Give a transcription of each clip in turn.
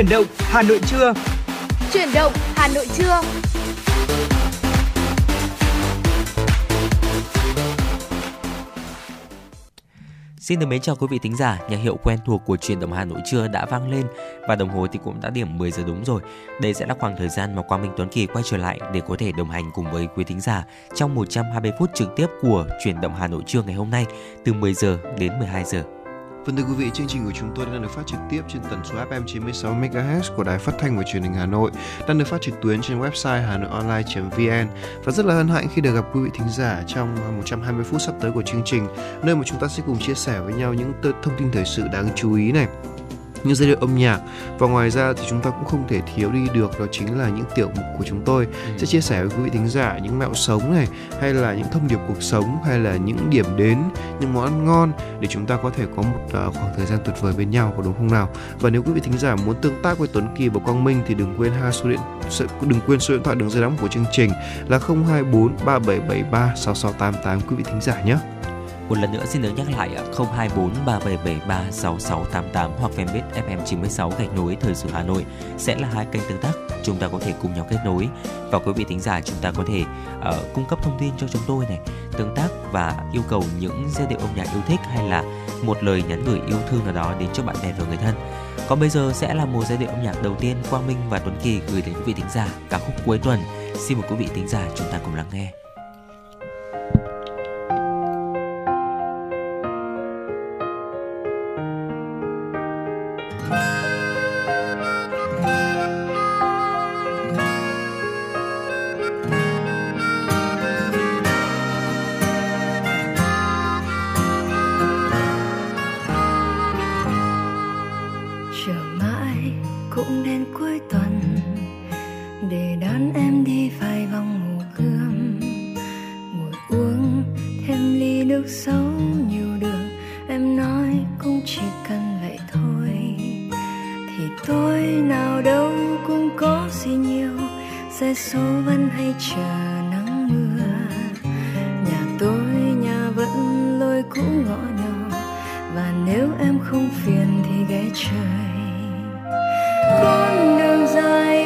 Chuyển động Hà Nội trưa. Chuyển động Hà Nội trưa. Xin được mến chào quý vị thính giả, nhạc hiệu quen thuộc của truyền động Hà Nội trưa đã vang lên và đồng hồ thì cũng đã điểm 10 giờ đúng rồi. Đây sẽ là khoảng thời gian mà Quang Minh Tuấn Kỳ quay trở lại để có thể đồng hành cùng với quý thính giả trong 120 phút trực tiếp của truyền động Hà Nội trưa ngày hôm nay từ 10 giờ đến 12 giờ. Vâng thưa quý vị, chương trình của chúng tôi đang được phát trực tiếp trên tần số FM 96 MHz của Đài Phát thanh và Truyền hình Hà Nội, đang được phát trực tuyến trên website hanoionline.vn và rất là hân hạnh khi được gặp quý vị thính giả trong 120 phút sắp tới của chương trình, nơi mà chúng ta sẽ cùng chia sẻ với nhau những thông tin thời sự đáng chú ý này những giai điệu âm nhạc và ngoài ra thì chúng ta cũng không thể thiếu đi được đó chính là những tiểu mục của chúng tôi ừ. sẽ chia sẻ với quý vị thính giả những mẹo sống này hay là những thông điệp cuộc sống hay là những điểm đến những món ăn ngon để chúng ta có thể có một uh, khoảng thời gian tuyệt vời bên nhau có đúng không nào và nếu quý vị thính giả muốn tương tác với Tuấn Kỳ và Quang Minh thì đừng quên hai số điện đừng quên số điện thoại đường dây nóng của chương trình là 024 3773 6688 quý vị thính giả nhé. Một lần nữa xin được nhắc lại 024 3773 6688 hoặc fanpage FM96 gạch nối thời sự Hà Nội sẽ là hai kênh tương tác chúng ta có thể cùng nhau kết nối và quý vị thính giả chúng ta có thể uh, cung cấp thông tin cho chúng tôi này tương tác và yêu cầu những giai điệu âm nhạc yêu thích hay là một lời nhắn gửi yêu thương nào đó đến cho bạn bè và người thân. Còn bây giờ sẽ là một giai điệu âm nhạc đầu tiên Quang Minh và Tuấn Kỳ gửi đến quý vị thính giả ca khúc cuối tuần. Xin mời quý vị thính giả chúng ta cùng lắng nghe. sẽ số vẫn hay chờ nắng mưa. Nhà tôi, nhà vẫn lôi cũ ngõ nhỏ và nếu em không phiền thì ghé chơi. Con đường dài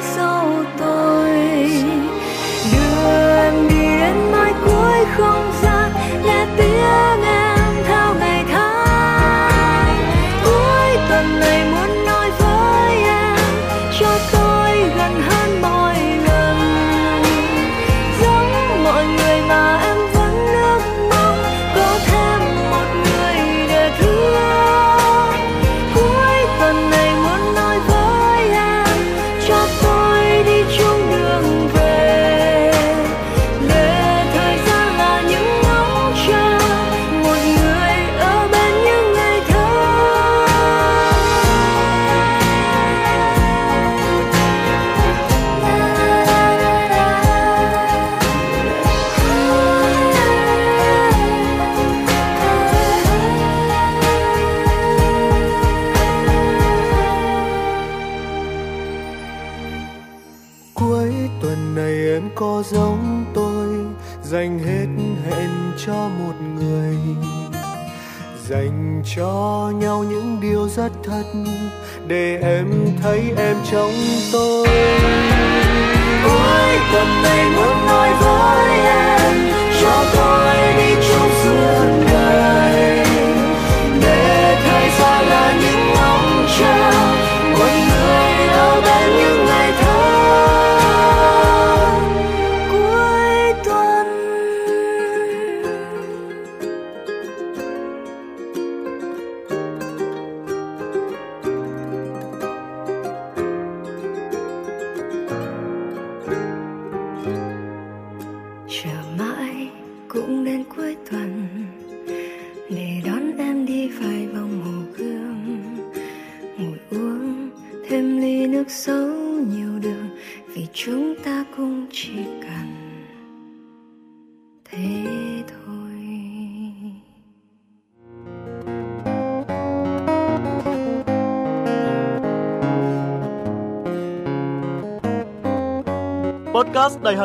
cho để em thấy em trong tôi. Cuối tuần này muốn nói với em, cho tôi đi chung sương ngày. Để thay ra là những mong chờ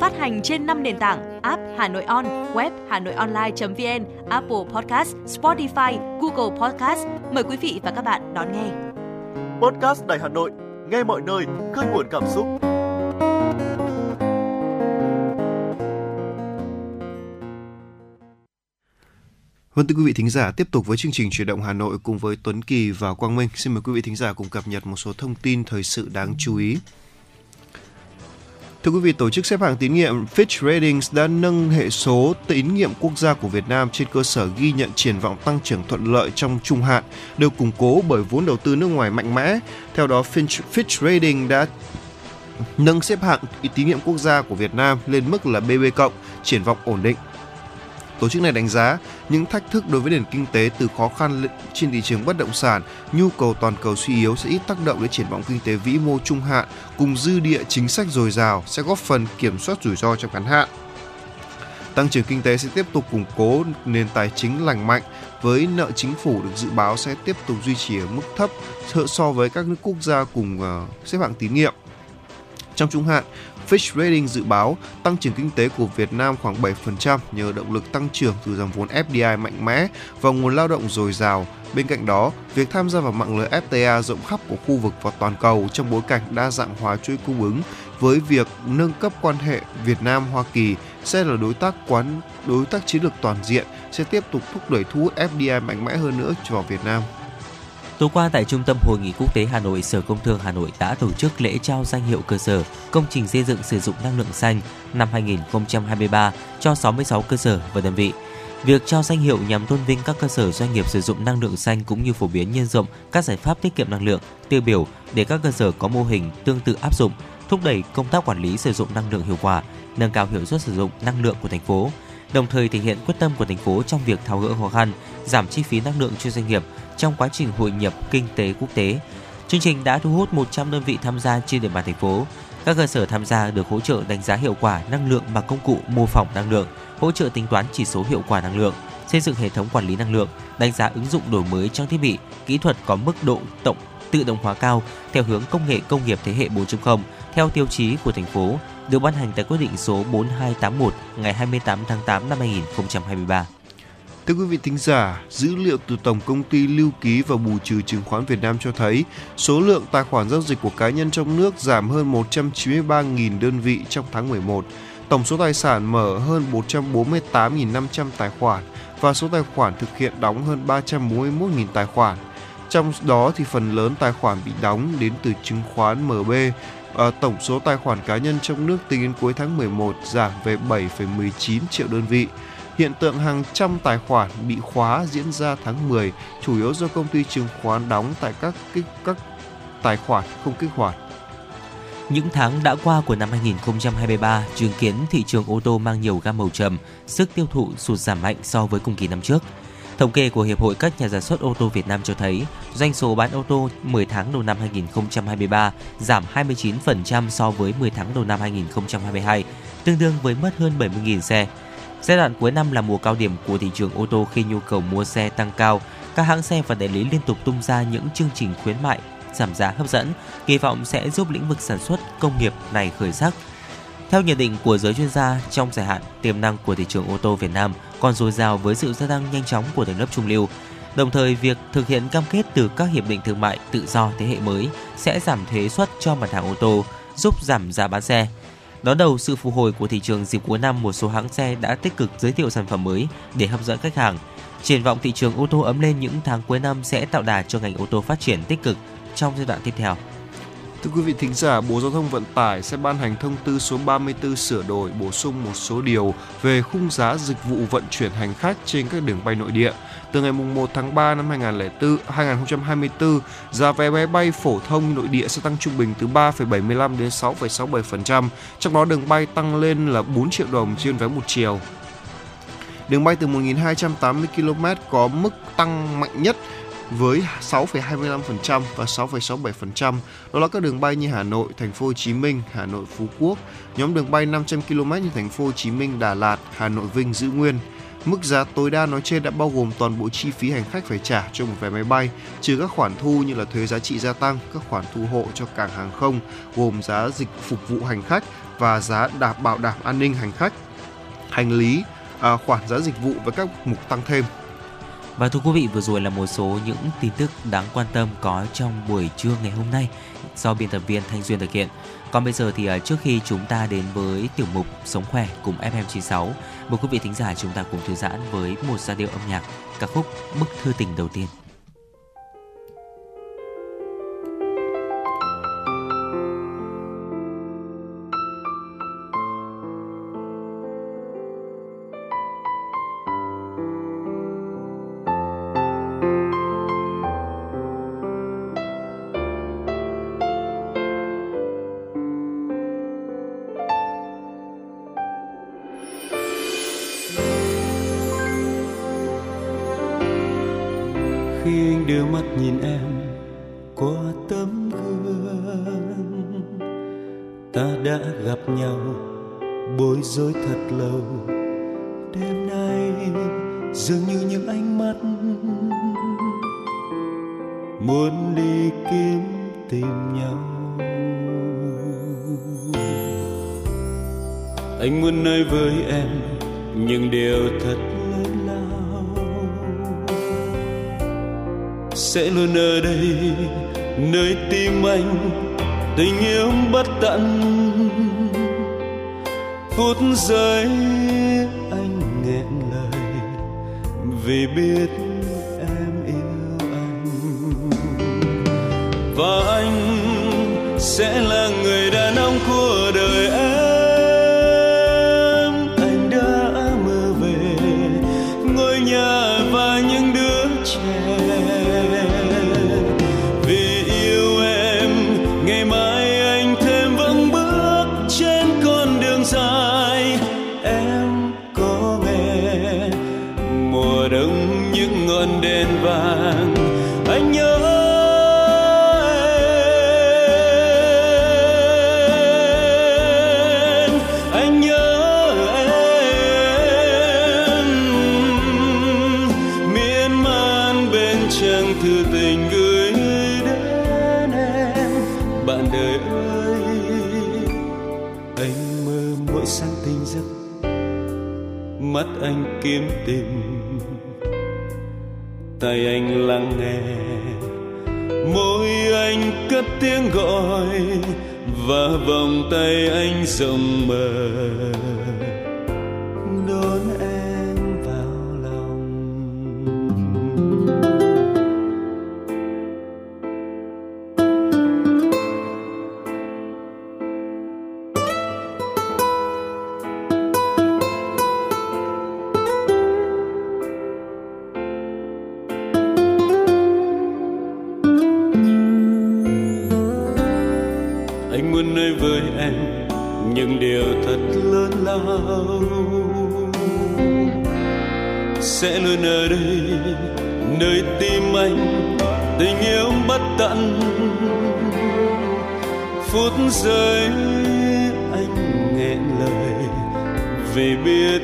Phát hành trên 5 nền tảng app Hà Nội On, web Hà Nội Online.vn, Apple Podcast, Spotify, Google Podcast. Mời quý vị và các bạn đón nghe. Podcast Đài Hà Nội, nghe mọi nơi, khơi nguồn cảm xúc. Vâng thưa quý vị thính giả, tiếp tục với chương trình chuyển động Hà Nội cùng với Tuấn Kỳ và Quang Minh. Xin mời quý vị thính giả cùng cập nhật một số thông tin thời sự đáng chú ý. Thưa quý vị, tổ chức xếp hạng tín nhiệm Fitch Ratings đã nâng hệ số tín nhiệm quốc gia của Việt Nam trên cơ sở ghi nhận triển vọng tăng trưởng thuận lợi trong trung hạn, được củng cố bởi vốn đầu tư nước ngoài mạnh mẽ. Theo đó, Fitch, Fitch Ratings đã nâng xếp hạng tín nhiệm quốc gia của Việt Nam lên mức là BB+, cộng triển vọng ổn định. Tổ chức này đánh giá những thách thức đối với nền kinh tế từ khó khăn trên thị trường bất động sản, nhu cầu toàn cầu suy yếu sẽ ít tác động đến triển vọng kinh tế vĩ mô trung hạn cùng dư địa chính sách dồi dào sẽ góp phần kiểm soát rủi ro trong ngắn hạn. Tăng trưởng kinh tế sẽ tiếp tục củng cố nền tài chính lành mạnh với nợ chính phủ được dự báo sẽ tiếp tục duy trì ở mức thấp so với các nước quốc gia cùng ờ, xếp hạng tín nhiệm. Trong trung hạn, Fitch Ratings dự báo tăng trưởng kinh tế của Việt Nam khoảng 7% nhờ động lực tăng trưởng từ dòng vốn FDI mạnh mẽ và nguồn lao động dồi dào. Bên cạnh đó, việc tham gia vào mạng lưới FTA rộng khắp của khu vực và toàn cầu trong bối cảnh đa dạng hóa chuỗi cung ứng với việc nâng cấp quan hệ Việt Nam Hoa Kỳ sẽ là đối tác quán đối tác chiến lược toàn diện sẽ tiếp tục thúc đẩy thu hút FDI mạnh mẽ hơn nữa vào Việt Nam. Tối qua tại Trung tâm Hội nghị Quốc tế Hà Nội, Sở Công Thương Hà Nội đã tổ chức lễ trao danh hiệu cơ sở công trình xây dựng sử dụng năng lượng xanh năm 2023 cho 66 cơ sở và đơn vị. Việc trao danh hiệu nhằm tôn vinh các cơ sở doanh nghiệp sử dụng năng lượng xanh cũng như phổ biến nhân rộng các giải pháp tiết kiệm năng lượng, tiêu biểu để các cơ sở có mô hình tương tự áp dụng, thúc đẩy công tác quản lý sử dụng năng lượng hiệu quả, nâng cao hiệu suất sử dụng năng lượng của thành phố, đồng thời thể hiện quyết tâm của thành phố trong việc tháo gỡ khó khăn, giảm chi phí năng lượng cho doanh nghiệp trong quá trình hội nhập kinh tế quốc tế. Chương trình đã thu hút 100 đơn vị tham gia trên địa bàn thành phố. Các cơ sở tham gia được hỗ trợ đánh giá hiệu quả năng lượng bằng công cụ mô phỏng năng lượng, hỗ trợ tính toán chỉ số hiệu quả năng lượng, xây dựng hệ thống quản lý năng lượng, đánh giá ứng dụng đổi mới trang thiết bị, kỹ thuật có mức độ tổng tự động hóa cao theo hướng công nghệ công nghiệp thế hệ 4.0 theo tiêu chí của thành phố được ban hành tại quyết định số 4281 ngày 28 tháng 8 năm 2023. Thưa quý vị thính giả, dữ liệu từ Tổng công ty Lưu ký và bù trừ chứng khoán Việt Nam cho thấy số lượng tài khoản giao dịch của cá nhân trong nước giảm hơn 193.000 đơn vị trong tháng 11. Tổng số tài sản mở hơn 148.500 tài khoản và số tài khoản thực hiện đóng hơn 341.000 tài khoản. Trong đó thì phần lớn tài khoản bị đóng đến từ chứng khoán MB. À, tổng số tài khoản cá nhân trong nước tính đến cuối tháng 11 giảm về 7,19 triệu đơn vị. Hiện tượng hàng trăm tài khoản bị khóa diễn ra tháng 10 chủ yếu do công ty chứng khoán đóng tại các kích các tài khoản không kích hoạt. Những tháng đã qua của năm 2023 chứng kiến thị trường ô tô mang nhiều gam màu trầm, sức tiêu thụ sụt giảm mạnh so với cùng kỳ năm trước. Thống kê của Hiệp hội các nhà sản xuất ô tô Việt Nam cho thấy, doanh số bán ô tô 10 tháng đầu năm 2023 giảm 29% so với 10 tháng đầu năm 2022, tương đương với mất hơn 70.000 xe. Giai đoạn cuối năm là mùa cao điểm của thị trường ô tô khi nhu cầu mua xe tăng cao, các hãng xe và đại lý liên tục tung ra những chương trình khuyến mại giảm giá hấp dẫn, kỳ vọng sẽ giúp lĩnh vực sản xuất công nghiệp này khởi sắc. Theo nhận định của giới chuyên gia, trong dài hạn, tiềm năng của thị trường ô tô Việt Nam còn dồi dào với sự gia tăng nhanh chóng của tầng lớp trung lưu. Đồng thời, việc thực hiện cam kết từ các hiệp định thương mại tự do thế hệ mới sẽ giảm thuế suất cho mặt hàng ô tô, giúp giảm giá bán xe. Đón đầu sự phục hồi của thị trường dịp cuối năm, một số hãng xe đã tích cực giới thiệu sản phẩm mới để hấp dẫn khách hàng. Triển vọng thị trường ô tô ấm lên những tháng cuối năm sẽ tạo đà cho ngành ô tô phát triển tích cực trong giai đoạn tiếp theo. Thưa quý vị thính giả, Bộ Giao thông Vận tải sẽ ban hành thông tư số 34 sửa đổi bổ sung một số điều về khung giá dịch vụ vận chuyển hành khách trên các đường bay nội địa. Từ ngày 1 tháng 3 năm 2004, 2024, giá vé máy bay phổ thông nội địa sẽ tăng trung bình từ 3,75 đến 6,67%, trong đó đường bay tăng lên là 4 triệu đồng trên vé một chiều. Đường bay từ 1.280 km có mức tăng mạnh nhất với 6,25% và 6,67%. Đó là các đường bay như Hà Nội, Thành phố Hồ Chí Minh, Hà Nội Phú Quốc. Nhóm đường bay 500 km như Thành phố Hồ Chí Minh, Đà Lạt, Hà Nội Vinh giữ nguyên. Mức giá tối đa nói trên đã bao gồm toàn bộ chi phí hành khách phải trả cho một vé máy bay, trừ các khoản thu như là thuế giá trị gia tăng, các khoản thu hộ cho cảng hàng không, gồm giá dịch phục vụ hành khách và giá đảm bảo đảm an ninh hành khách, hành lý, à, khoản giá dịch vụ và các mục tăng thêm. Và thưa quý vị, vừa rồi là một số những tin tức đáng quan tâm có trong buổi trưa ngày hôm nay do biên tập viên Thanh Duyên thực hiện. Còn bây giờ thì à, trước khi chúng ta đến với tiểu mục Sống khỏe cùng FM96, mời quý vị thính giả chúng ta cùng thư giãn với một giai điệu âm nhạc ca khúc Bức thư tình đầu tiên. lao sẽ luôn ở đây, nơi tim anh, tình yêu bất tận. Phút giây anh nghẹn lời, vì biết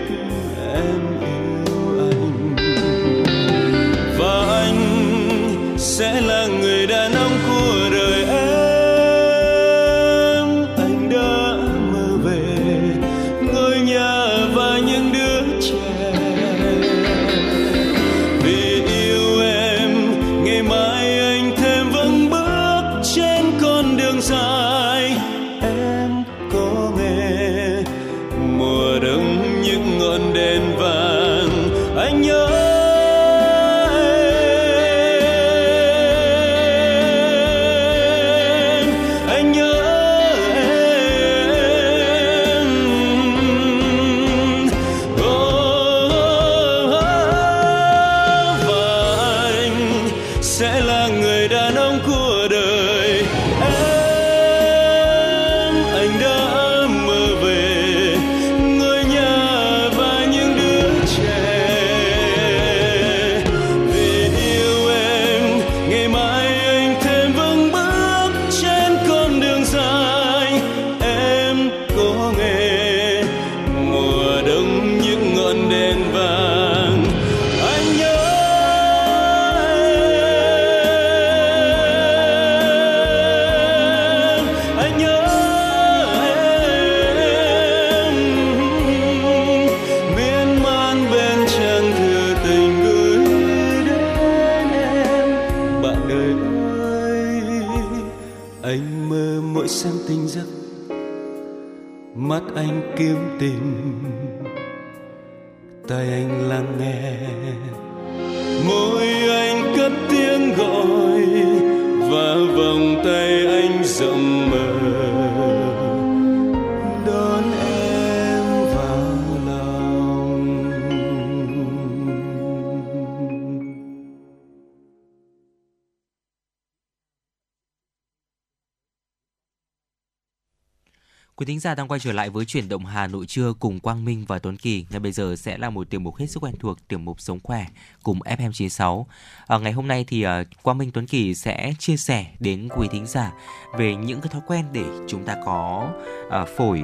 giả đang quay trở lại với chuyển động Hà Nội trưa cùng Quang Minh và Tuấn Kỳ. Ngay bây giờ sẽ là một tiểu mục hết sức quen thuộc, tiểu mục sống khỏe cùng FM96. À, ngày hôm nay thì uh, Quang Minh Tuấn Kỳ sẽ chia sẻ đến quý thính giả về những cái thói quen để chúng ta có uh, phổi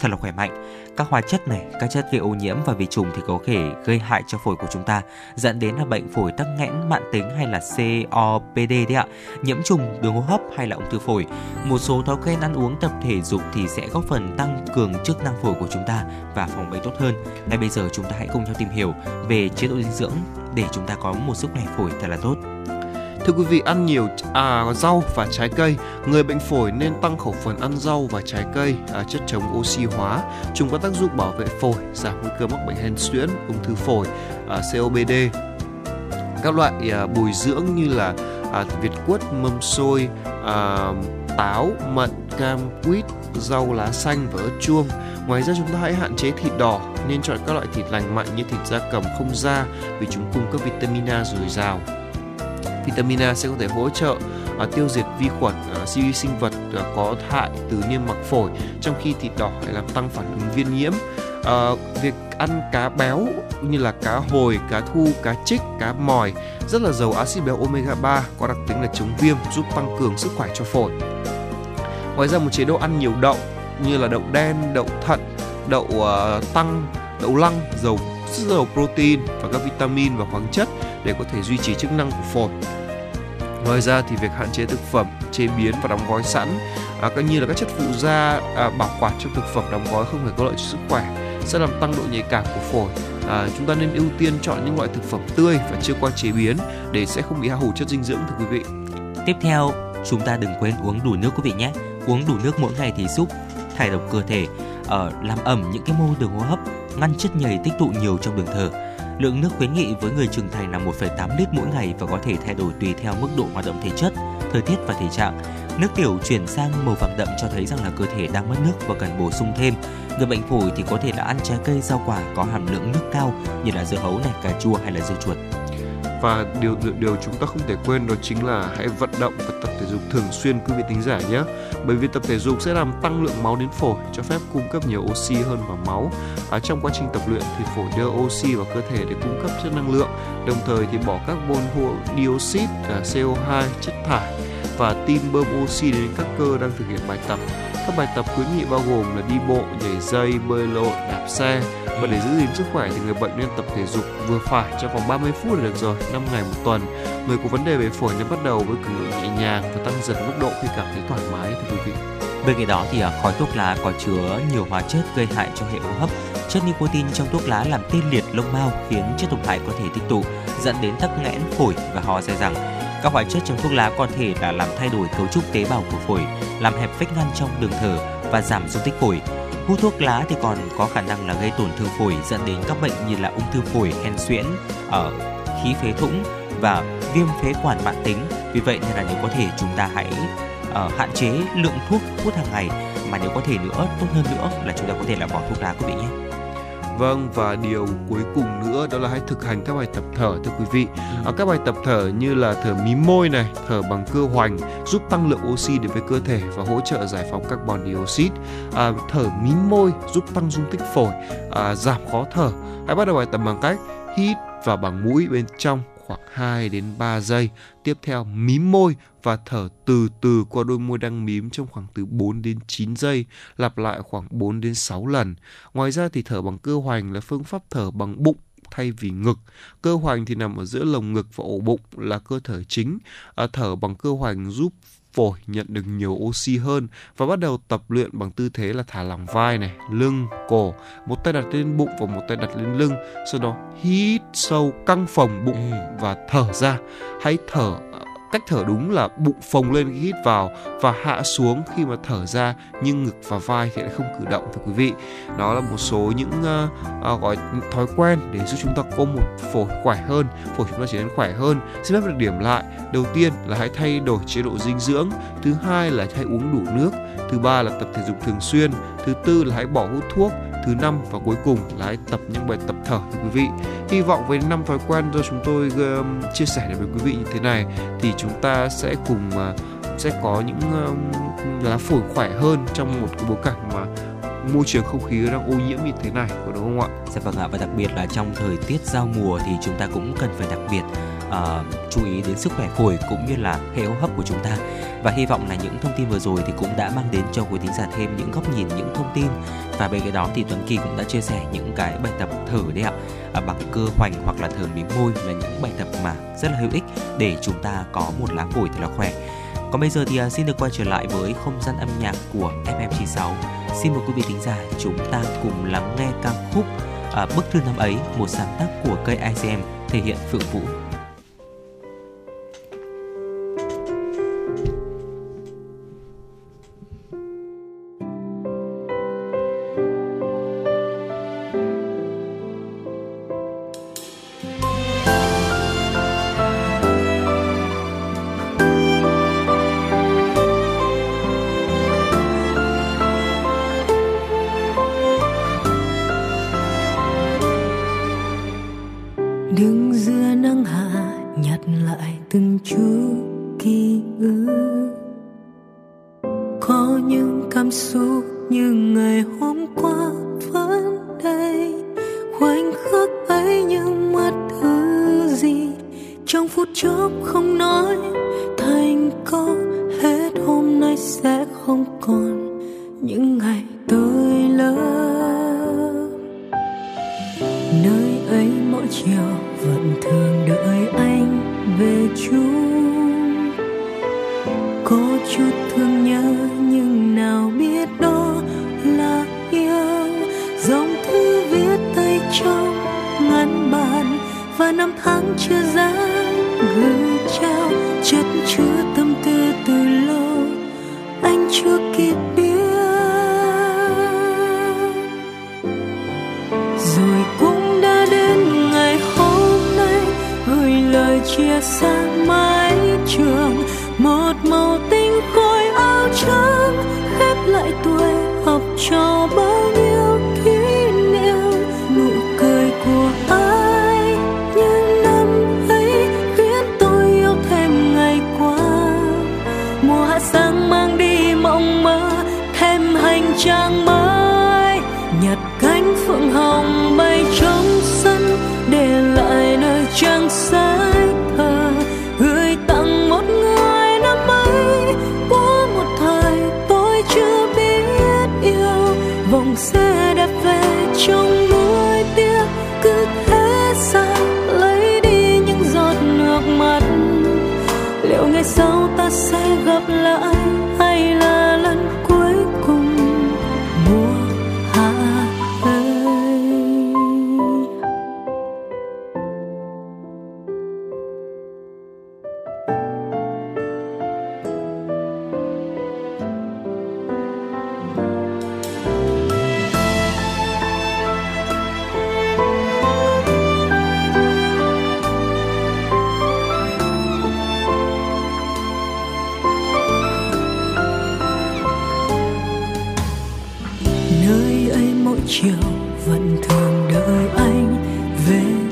thật là khỏe mạnh. Các hóa chất này, các chất gây ô nhiễm và vi trùng thì có thể gây hại cho phổi của chúng ta, dẫn đến là bệnh phổi tắc nghẽn mạng tính hay là COPD đấy ạ, nhiễm trùng đường hô hấp hay là ung thư phổi. Một số thói quen ăn uống tập thể dục thì sẽ góp phần tăng cường chức năng phổi của chúng ta và phòng bệnh tốt hơn. Ngay bây giờ chúng ta hãy cùng nhau tìm hiểu về chế độ dinh dưỡng để chúng ta có một sức khỏe phổi thật là tốt. Thưa quý vị, ăn nhiều à, rau và trái cây. Người bệnh phổi nên tăng khẩu phần ăn rau và trái cây, à, chất chống oxy hóa. Chúng có tác dụng bảo vệ phổi, giảm nguy cơ mắc bệnh hen suyễn, ung thư phổi, à, COPD. Các loại à, bồi dưỡng như là à, việt quất, mâm xôi, à, táo, mận, cam, quýt, rau lá xanh và ớt chuông. Ngoài ra chúng ta hãy hạn chế thịt đỏ, nên chọn các loại thịt lành mạnh như thịt da cầm không da vì chúng cung cấp vitamin A dồi dào vitamin A sẽ có thể hỗ trợ à, tiêu diệt vi khuẩn, uh, vi sinh vật à, có hại từ niêm mạc phổi, trong khi thịt đỏ lại làm tăng phản ứng viêm nhiễm. à, việc ăn cá béo như là cá hồi, cá thu, cá trích, cá mòi rất là giàu axit béo omega 3 có đặc tính là chống viêm, giúp tăng cường sức khỏe cho phổi. Ngoài ra một chế độ ăn nhiều đậu như là đậu đen, đậu thận, đậu uh, tăng, đậu lăng giàu rất giàu protein và các vitamin và khoáng chất để có thể duy trì chức năng của phổi. Ngoài ra thì việc hạn chế thực phẩm chế biến và đóng gói sẵn, à, cũng như là các chất phụ gia à, bảo quản trong thực phẩm đóng gói không hề có lợi cho sức khỏe sẽ làm tăng độ nhạy cảm của phổi. À, chúng ta nên ưu tiên chọn những loại thực phẩm tươi và chưa qua chế biến để sẽ không bị hao hụt chất dinh dưỡng thưa quý vị. Tiếp theo, chúng ta đừng quên uống đủ nước quý vị nhé. Uống đủ nước mỗi ngày thì giúp thải độc cơ thể, ở làm ẩm những cái mô đường hô hấp, ngăn chất nhầy tích tụ nhiều trong đường thở. Lượng nước khuyến nghị với người trưởng thành là 1,8 lít mỗi ngày và có thể thay đổi tùy theo mức độ hoạt động thể chất, thời tiết và thể trạng. Nước tiểu chuyển sang màu vàng đậm cho thấy rằng là cơ thể đang mất nước và cần bổ sung thêm. Người bệnh phổi thì có thể là ăn trái cây rau quả có hàm lượng nước cao như là dưa hấu này, cà chua hay là dưa chuột và điều điều chúng ta không thể quên đó chính là hãy vận động và tập thể dục thường xuyên quý vị tính giả nhé bởi vì tập thể dục sẽ làm tăng lượng máu đến phổi cho phép cung cấp nhiều oxy hơn vào máu. À, trong quá trình tập luyện thì phổi đưa oxy vào cơ thể để cung cấp chất năng lượng đồng thời thì bỏ carbon dioxide à, CO2 chất thải và tim bơm oxy đến các cơ đang thực hiện bài tập các bài tập khuyến nghị bao gồm là đi bộ, nhảy dây, bơi lội, đạp xe và để giữ gìn sức khỏe thì người bệnh nên tập thể dục vừa phải trong vòng 30 phút là được rồi, 5 ngày một tuần. Người có vấn đề về phổi nên bắt đầu với cường độ nhẹ nhàng và tăng dần mức độ khi cảm thấy thoải mái thưa quý vị. Bên cạnh đó thì à, khói thuốc lá có chứa nhiều hóa chất gây hại cho hệ hô hấp. Chất nicotine trong thuốc lá làm tê liệt lông mao khiến chất độc hại có thể tích tụ, dẫn đến tắc nghẽn phổi và ho dài dẳng. Các hóa chất trong thuốc lá có thể là làm thay đổi cấu trúc tế bào của phổi, làm hẹp vách ngăn trong đường thở và giảm dung tích phổi. Hút thuốc lá thì còn có khả năng là gây tổn thương phổi dẫn đến các bệnh như là ung thư phổi, hen suyễn, ở khí phế thủng và viêm phế quản mãn tính. Vì vậy nên là nếu có thể chúng ta hãy uh, hạn chế lượng thuốc hút hàng ngày mà nếu có thể nữa tốt hơn nữa là chúng ta có thể là bỏ thuốc lá quý vị nhé. Vâng và điều cuối cùng nữa đó là hãy thực hành các bài tập thở thưa quý vị. Ừ. Các bài tập thở như là thở mím môi này, thở bằng cơ hoành giúp tăng lượng oxy đến với cơ thể và hỗ trợ giải phóng carbon dioxide. À, thở mím môi giúp tăng dung tích phổi, à, giảm khó thở. Hãy bắt đầu bài tập bằng cách hít vào bằng mũi bên trong khoảng 2 đến 3 giây. Tiếp theo mím môi và thở từ từ qua đôi môi đang mím trong khoảng từ 4 đến 9 giây, lặp lại khoảng 4 đến 6 lần. Ngoài ra thì thở bằng cơ hoành là phương pháp thở bằng bụng thay vì ngực. Cơ hoành thì nằm ở giữa lồng ngực và ổ bụng là cơ thở chính. À, thở bằng cơ hoành giúp phổi nhận được nhiều oxy hơn và bắt đầu tập luyện bằng tư thế là thả lỏng vai này, lưng, cổ, một tay đặt lên bụng và một tay đặt lên lưng, sau đó hít sâu căng phồng bụng ừ. và thở ra. Hãy thở cách thở đúng là bụng phồng lên khi hít vào và hạ xuống khi mà thở ra nhưng ngực và vai thì lại không cử động thưa quý vị. Đó là một số những uh, uh, gọi thói quen để giúp chúng ta có một phổi khỏe hơn phổi chúng ta trở nên khỏe hơn. Xin phép được điểm lại. Đầu tiên là hãy thay đổi chế độ dinh dưỡng thứ hai là hãy uống đủ nước thứ ba là tập thể dục thường xuyên thứ tư là hãy bỏ hút thuốc thứ năm và cuối cùng là hãy tập những bài tập thở thưa quý vị hy vọng với năm thói quen do chúng tôi uh, chia sẻ với quý vị như thế này thì chúng ta sẽ cùng uh, sẽ có những uh, lá phổi khỏe hơn trong một cái bối cảnh mà môi trường không khí đang ô nhiễm như thế này có đúng không ạ? Dạ vâng ạ và đặc biệt là trong thời tiết giao mùa thì chúng ta cũng cần phải đặc biệt uh, chú ý đến sức khỏe phổi cũng như là hệ hô hấp của chúng ta. Và hy vọng là những thông tin vừa rồi thì cũng đã mang đến cho quý thính giả thêm những góc nhìn những thông tin. Và bên cạnh đó thì Tuấn Kỳ cũng đã chia sẻ những cái bài tập thở đấy ạ. À, bằng cơ hoành hoặc là thở mím môi là những bài tập mà rất là hữu ích để chúng ta có một lá phổi thật là khỏe. Còn bây giờ thì ờ, xin được quay trở lại với không gian âm nhạc của FM96 xin mời quý vị thính giả chúng ta cùng lắng nghe ca khúc à, bức thư năm ấy một sáng tác của cây ICM thể hiện Phượng Vũ.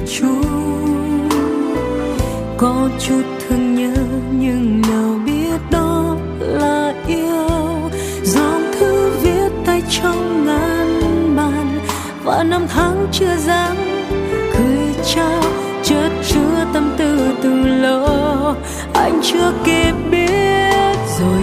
chung có chút thương nhớ nhưng nào biết đó là yêu. Dòng thư viết tay trong ngàn bàn và năm tháng chưa dám cười trao, chợt chứa tâm tư từ lâu. Anh chưa kịp biết rồi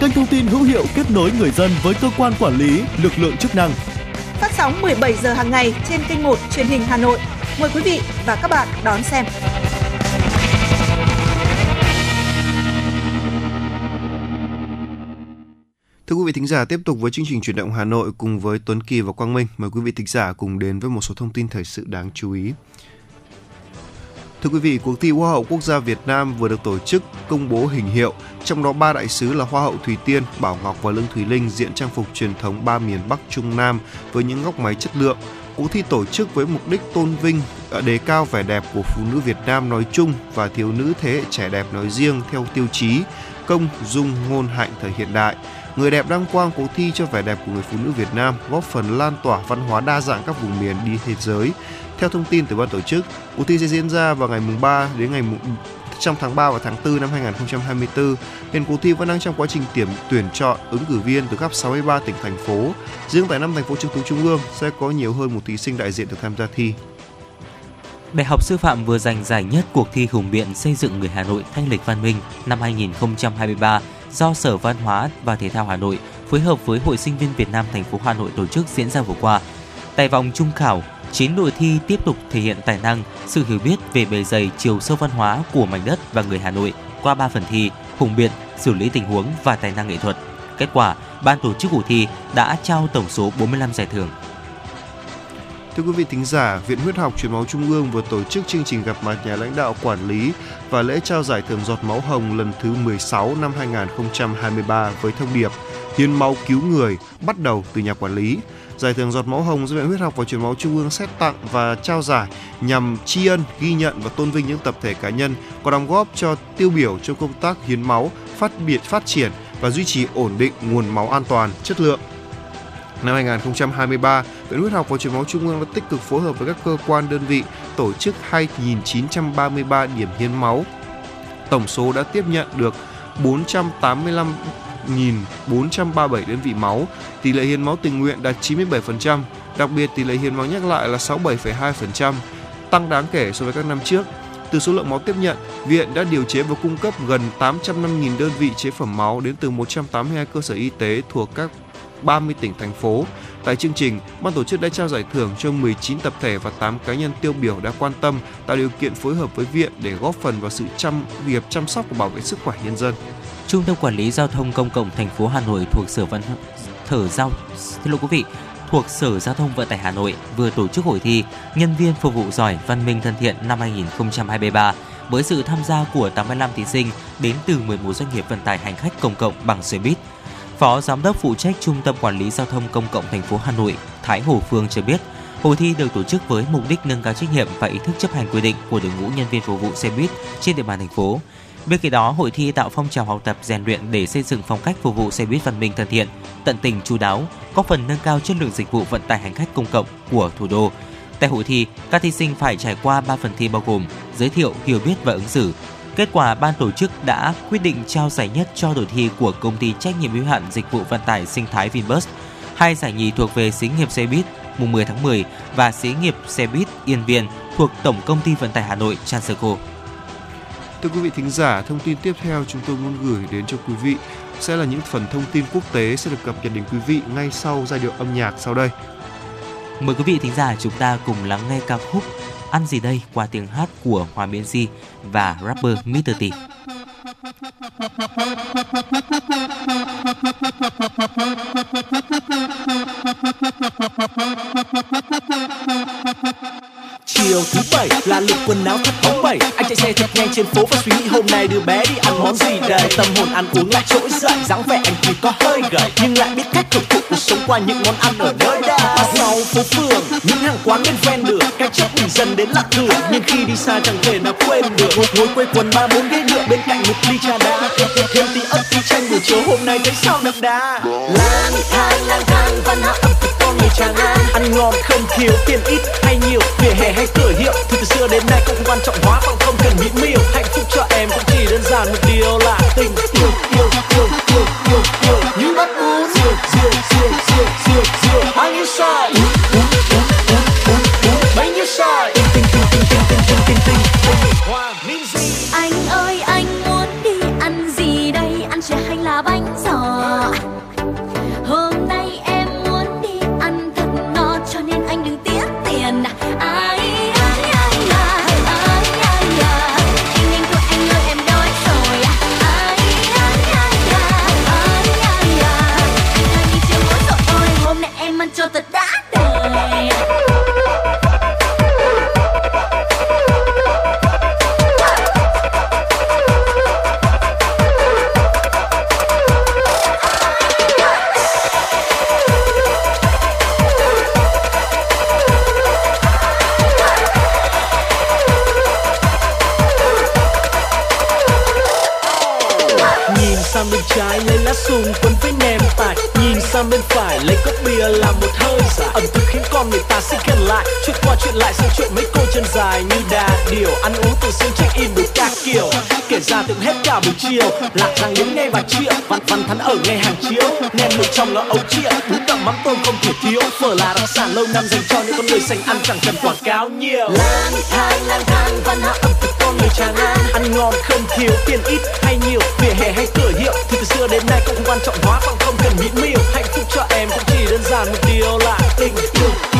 kênh thông tin hữu hiệu kết nối người dân với cơ quan quản lý, lực lượng chức năng. Phát sóng 17 giờ hàng ngày trên kênh 1 truyền hình Hà Nội. Mời quý vị và các bạn đón xem. Thưa quý vị thính giả, tiếp tục với chương trình chuyển động Hà Nội cùng với Tuấn Kỳ và Quang Minh. Mời quý vị thính giả cùng đến với một số thông tin thời sự đáng chú ý. Thưa quý vị, cuộc thi Hoa hậu Quốc gia Việt Nam vừa được tổ chức công bố hình hiệu, trong đó ba đại sứ là Hoa hậu Thùy Tiên, Bảo Ngọc và Lương Thùy Linh diện trang phục truyền thống ba miền Bắc Trung Nam với những góc máy chất lượng. Cuộc thi tổ chức với mục đích tôn vinh, à, đề cao vẻ đẹp của phụ nữ Việt Nam nói chung và thiếu nữ thế hệ trẻ đẹp nói riêng theo tiêu chí công, dung, ngôn hạnh thời hiện đại. Người đẹp đăng quang cuộc thi cho vẻ đẹp của người phụ nữ Việt Nam, góp phần lan tỏa văn hóa đa dạng các vùng miền đi thế giới, theo thông tin từ ban tổ chức, cuộc thi sẽ diễn ra vào ngày mùng 3 đến ngày mùng trong tháng 3 và tháng 4 năm 2024. Hiện cuộc thi vẫn đang trong quá trình điểm tuyển chọn ứng cử viên từ khắp 63 tỉnh thành phố. Riêng tại năm thành phố trực thuộc trung ương sẽ có nhiều hơn một thí sinh đại diện được tham gia thi. Đại học Sư phạm vừa giành giải nhất cuộc thi hùng biện xây dựng người Hà Nội thanh lịch văn minh năm 2023 do Sở Văn hóa và Thể thao Hà Nội phối hợp với Hội Sinh viên Việt Nam thành phố Hà Nội tổ chức diễn ra vừa qua. Tại vòng trung khảo, 9 đội thi tiếp tục thể hiện tài năng, sự hiểu biết về bề dày chiều sâu văn hóa của mảnh đất và người Hà Nội qua 3 phần thi, hùng biện, xử lý tình huống và tài năng nghệ thuật. Kết quả, ban tổ chức cuộc thi đã trao tổng số 45 giải thưởng. Thưa quý vị thính giả, Viện Huyết học Truyền máu Trung ương vừa tổ chức chương trình gặp mặt nhà lãnh đạo quản lý và lễ trao giải thưởng giọt máu hồng lần thứ 16 năm 2023 với thông điệp Hiến máu cứu người bắt đầu từ nhà quản lý. Giải thưởng giọt máu hồng do Viện Huyết học và Truyền máu Trung ương xét tặng và trao giải nhằm tri ân, ghi nhận và tôn vinh những tập thể cá nhân có đóng góp cho tiêu biểu trong công tác hiến máu, phát biệt phát triển và duy trì ổn định nguồn máu an toàn, chất lượng. Năm 2023, Viện Huyết học và Truyền máu Trung ương đã tích cực phối hợp với các cơ quan đơn vị tổ chức 2.933 điểm hiến máu. Tổng số đã tiếp nhận được 485 1.437 đơn vị máu, tỷ lệ hiến máu tình nguyện đạt 97%, đặc biệt tỷ lệ hiến máu nhắc lại là 67,2%, tăng đáng kể so với các năm trước. Từ số lượng máu tiếp nhận, viện đã điều chế và cung cấp gần 805.000 đơn vị chế phẩm máu đến từ 182 cơ sở y tế thuộc các 30 tỉnh thành phố. Tại chương trình, ban tổ chức đã trao giải thưởng cho 19 tập thể và 8 cá nhân tiêu biểu đã quan tâm, tạo điều kiện phối hợp với viện để góp phần vào sự chăm việc chăm sóc và bảo vệ sức khỏe nhân dân. Trung tâm Quản lý Giao thông Công cộng thành phố Hà Nội thuộc Sở Văn Thở Giao Thưa quý vị, thuộc Sở Giao thông Vận tải Hà Nội vừa tổ chức hội thi Nhân viên phục vụ giỏi văn minh thân thiện năm 2023 với sự tham gia của 85 thí sinh đến từ 11 doanh nghiệp vận tải hành khách công cộng bằng xe buýt. Phó Giám đốc phụ trách Trung tâm Quản lý Giao thông Công cộng thành phố Hà Nội Thái Hồ Phương cho biết, hội thi được tổ chức với mục đích nâng cao trách nhiệm và ý thức chấp hành quy định của đội ngũ nhân viên phục vụ xe buýt trên địa bàn thành phố, Bên cạnh đó, hội thi tạo phong trào học tập rèn luyện để xây dựng phong cách phục vụ xe buýt văn minh thân thiện, tận tình chú đáo, góp phần nâng cao chất lượng dịch vụ vận tải hành khách công cộng của thủ đô. Tại hội thi, các thí sinh phải trải qua 3 phần thi bao gồm giới thiệu, hiểu biết và ứng xử. Kết quả ban tổ chức đã quyết định trao giải nhất cho đội thi của công ty trách nhiệm hữu hạn dịch vụ vận tải sinh thái Vinbus. Hai giải nhì thuộc về xí nghiệp xe buýt mùng 10 tháng 10 và xí nghiệp xe buýt Yên Viên thuộc Tổng công ty vận tải Hà Nội Transco Thưa quý vị thính giả, thông tin tiếp theo chúng tôi muốn gửi đến cho quý vị sẽ là những phần thông tin quốc tế sẽ được cập nhật đến quý vị ngay sau giai điệu âm nhạc sau đây. Mời quý vị thính giả chúng ta cùng lắng nghe ca khúc Ăn gì đây qua tiếng hát của Hòa Miên Di và rapper Mr. T. Chiều thứ bảy là lực quần áo thật bóng bẩy anh chạy xe thật nhanh trên phố và suy nghĩ hôm nay đưa bé đi ăn món gì đây? Tâm hồn ăn uống lại trỗi dậy, dáng vẻ anh thì có hơi gầy. Nhưng lại biết cách thưởng thụ cuộc sống qua những món ăn ở nơi đây. Sau phố phường, những hàng quán bên ven đường, cái chấp mình dần đến lạc thường. Nhưng khi đi xa chẳng thể nào quên được một ngồi quê quần ba bốn ghế nhựa bên cạnh một ly trà đá. Thêm tí ớt tí chanh buổi chiều hôm nay thấy sao đậm đà? Lang thang lang thang văn hóa ẩm tràng an ăn ngon không thiếu tiền ít hay nhiều. Vỉa hè hay cửa hiệu thì từ xưa đến nay cũng quan trọng hóa bằng không cần mỹ miều hạnh phúc cho em cũng chỉ đơn giản một điều là tình yêu yêu yêu yêu yêu yêu. Như bắt uống rượu rượu rượu rượu rượu rượu bao nhiêu sai lấy quấn với nem tài Nhìn sang bên phải, lấy cốc bia làm một hơi giả Ẩm thực khiến con người ta xích gần lại Chuyện qua chuyện lại sang chuyện mấy cô chân dài như đà điểu Ăn uống từ sớm check in đủ các kiểu Kể ra tưởng hết cả buổi chiều, Lạc rằng những ngay và chia. Văn văn thắn ở ngay hàng chiếu Nem nội trong nó ấu chia Bún đậm mắm tôm không thể thiếu, Phở là đặc sản lâu năm dành cho những con người sành ăn chẳng cần quảng cáo nhiều. Lang thang lang thang, văn hóa ẩm thực người tràng an Ăn ngon không thiếu tiền ít hay nhiều. Vỉa hè hay cửa hiệu, thì từ xưa đến nay cũng quan trọng hóa bằng không cần mỹ miều Hạnh phúc cho em cũng chỉ đơn giản một điều là tình yêu.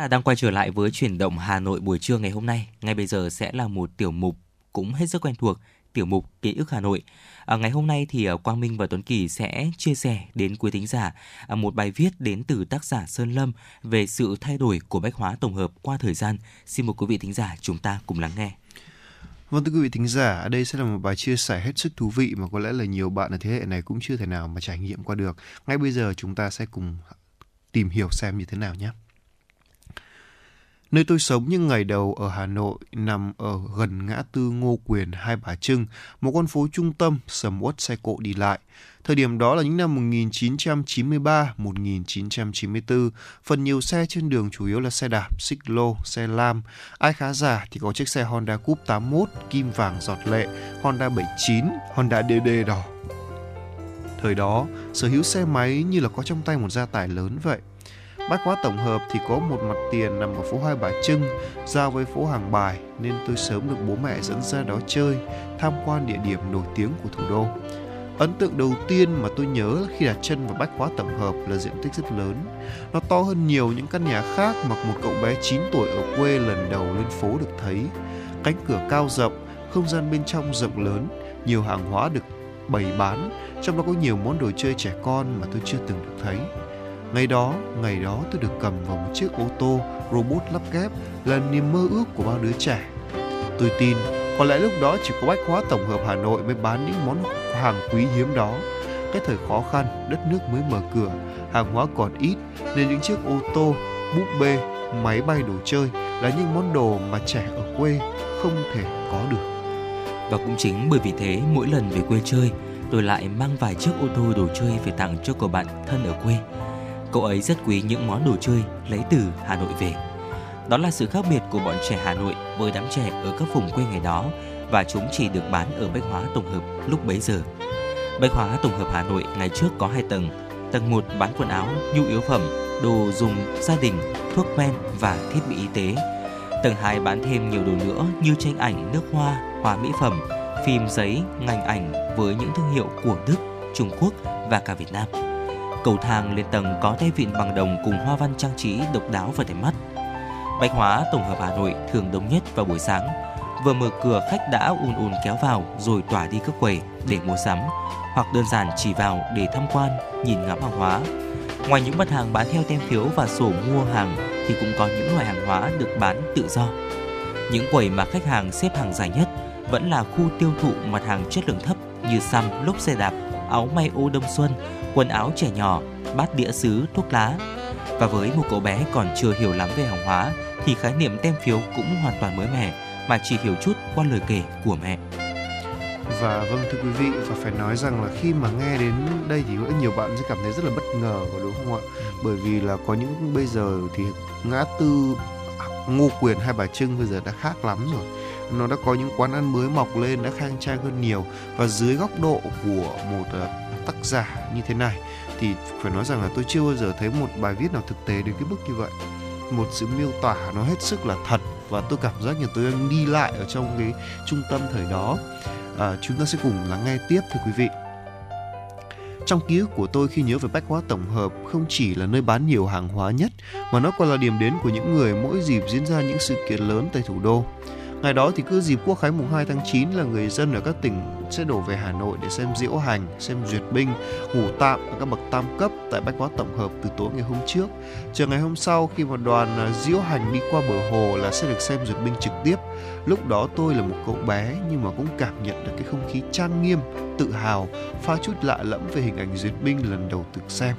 Giả đang quay trở lại với chuyển động Hà Nội buổi trưa ngày hôm nay. Ngay bây giờ sẽ là một tiểu mục cũng hết sức quen thuộc, tiểu mục ký ức Hà Nội. À, ngày hôm nay thì à, Quang Minh và Tuấn Kỳ sẽ chia sẻ đến quý thính giả à, một bài viết đến từ tác giả Sơn Lâm về sự thay đổi của bách hóa tổng hợp qua thời gian. Xin mời quý vị thính giả chúng ta cùng lắng nghe. Vâng thưa quý vị thính giả, đây sẽ là một bài chia sẻ hết sức thú vị mà có lẽ là nhiều bạn ở thế hệ này cũng chưa thể nào mà trải nghiệm qua được. Ngay bây giờ chúng ta sẽ cùng tìm hiểu xem như thế nào nhé. Nơi tôi sống những ngày đầu ở Hà Nội nằm ở gần ngã tư Ngô Quyền Hai Bà Trưng, một con phố trung tâm sầm uất xe cộ đi lại. Thời điểm đó là những năm 1993-1994, phần nhiều xe trên đường chủ yếu là xe đạp, xích lô, xe lam. Ai khá giả thì có chiếc xe Honda Coupe 81, kim vàng giọt lệ, Honda 79, Honda DD đỏ. Thời đó, sở hữu xe máy như là có trong tay một gia tài lớn vậy – Bách hóa tổng hợp thì có một mặt tiền nằm ở phố Hai Bà Trưng, giao với phố Hàng Bài nên tôi sớm được bố mẹ dẫn ra đó chơi, tham quan địa điểm nổi tiếng của thủ đô. Ấn tượng đầu tiên mà tôi nhớ khi đặt chân vào Bách hóa tổng hợp là diện tích rất lớn. Nó to hơn nhiều những căn nhà khác mà một cậu bé 9 tuổi ở quê lần đầu lên phố được thấy. Cánh cửa cao rộng, không gian bên trong rộng lớn, nhiều hàng hóa được bày bán, trong đó có nhiều món đồ chơi trẻ con mà tôi chưa từng được thấy. Ngày đó, ngày đó tôi được cầm vào một chiếc ô tô robot lắp ghép là niềm mơ ước của bao đứa trẻ. Tôi tin, có lẽ lúc đó chỉ có Bách Hóa Tổng hợp Hà Nội mới bán những món hàng quý hiếm đó. Cái thời khó khăn, đất nước mới mở cửa, hàng hóa còn ít nên những chiếc ô tô, búp bê, máy bay đồ chơi là những món đồ mà trẻ ở quê không thể có được. Và cũng chính bởi vì thế, mỗi lần về quê chơi, tôi lại mang vài chiếc ô tô đồ chơi về tặng cho cậu bạn thân ở quê. Cậu ấy rất quý những món đồ chơi lấy từ Hà Nội về. Đó là sự khác biệt của bọn trẻ Hà Nội với đám trẻ ở các vùng quê ngày đó và chúng chỉ được bán ở Bách Hóa Tổng hợp lúc bấy giờ. Bách Hóa Tổng hợp Hà Nội ngày trước có hai tầng. Tầng 1 bán quần áo, nhu yếu phẩm, đồ dùng gia đình, thuốc men và thiết bị y tế. Tầng 2 bán thêm nhiều đồ nữa như tranh ảnh, nước hoa, hoa mỹ phẩm, phim giấy, ngành ảnh với những thương hiệu của Đức, Trung Quốc và cả Việt Nam. Cầu thang lên tầng có tay vịn bằng đồng cùng hoa văn trang trí độc đáo và đẹp mắt. Bách hóa tổng hợp Hà Nội thường đông nhất vào buổi sáng. Vừa mở cửa khách đã ùn ùn kéo vào rồi tỏa đi các quầy để mua sắm hoặc đơn giản chỉ vào để tham quan, nhìn ngắm hàng hóa. Ngoài những mặt hàng bán theo tem phiếu và sổ mua hàng thì cũng có những loại hàng hóa được bán tự do. Những quầy mà khách hàng xếp hàng dài nhất vẫn là khu tiêu thụ mặt hàng chất lượng thấp như xăm, lốp xe đạp, áo may ô đông xuân, quần áo trẻ nhỏ, bát đĩa sứ, thuốc lá. Và với một cậu bé còn chưa hiểu lắm về hàng hóa thì khái niệm tem phiếu cũng hoàn toàn mới mẻ mà chỉ hiểu chút qua lời kể của mẹ. Và vâng thưa quý vị và phải nói rằng là khi mà nghe đến đây thì rất nhiều bạn sẽ cảm thấy rất là bất ngờ có đúng không ạ? Bởi vì là có những bây giờ thì ngã tư Ngô Quyền hay Bà Trưng bây giờ đã khác lắm rồi nó đã có những quán ăn mới mọc lên đã khang trang hơn nhiều và dưới góc độ của một uh, tác giả như thế này. Thì phải nói rằng là tôi chưa bao giờ thấy một bài viết nào thực tế đến cái mức như vậy. Một sự miêu tả nó hết sức là thật và tôi cảm giác như tôi đang đi lại ở trong cái trung tâm thời đó. À, chúng ta sẽ cùng lắng nghe tiếp thưa quý vị. Trong ký ức của tôi khi nhớ về Bách Hóa Tổng Hợp không chỉ là nơi bán nhiều hàng hóa nhất mà nó còn là điểm đến của những người mỗi dịp diễn ra những sự kiện lớn tại thủ đô. Ngày đó thì cứ dịp quốc khánh mùng 2 tháng 9 là người dân ở các tỉnh sẽ đổ về Hà Nội để xem diễu hành, xem duyệt binh, ngủ tạm ở các bậc tam cấp tại Bách Hóa Tổng Hợp từ tối ngày hôm trước. Chờ ngày hôm sau khi mà đoàn à, diễu hành đi qua bờ hồ là sẽ được xem duyệt binh trực tiếp. Lúc đó tôi là một cậu bé nhưng mà cũng cảm nhận được cái không khí trang nghiêm, tự hào, pha chút lạ lẫm về hình ảnh duyệt binh lần đầu được xem.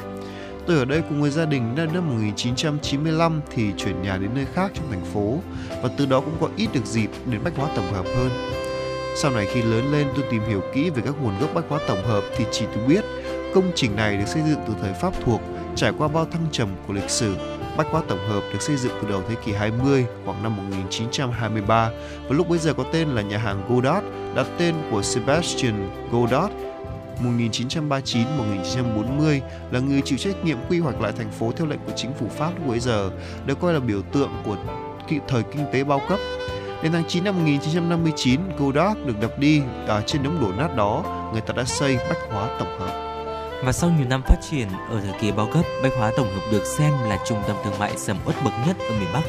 Tôi ở đây cùng người gia đình đến năm 1995 thì chuyển nhà đến nơi khác trong thành phố và từ đó cũng có ít được dịp đến bách hóa tổng hợp hơn. Sau này khi lớn lên tôi tìm hiểu kỹ về các nguồn gốc bách hóa tổng hợp thì chỉ tôi biết công trình này được xây dựng từ thời Pháp thuộc, trải qua bao thăng trầm của lịch sử. Bách hóa tổng hợp được xây dựng từ đầu thế kỷ 20, khoảng năm 1923 và lúc bấy giờ có tên là nhà hàng Godard, đặt tên của Sebastian Godard 1939-1940 là người chịu trách nhiệm quy hoạch lại thành phố theo lệnh của chính phủ Pháp lúc bấy giờ, được coi là biểu tượng của thời kinh tế bao cấp. Đến tháng 9 năm 1959, Godard được đập đi ở trên đống đổ nát đó, người ta đã xây Bách Hóa Tổng hợp. Và sau nhiều năm phát triển ở thời kỳ bao cấp, Bách Hóa Tổng hợp được xem là trung tâm thương mại sầm uất bậc nhất ở miền Bắc.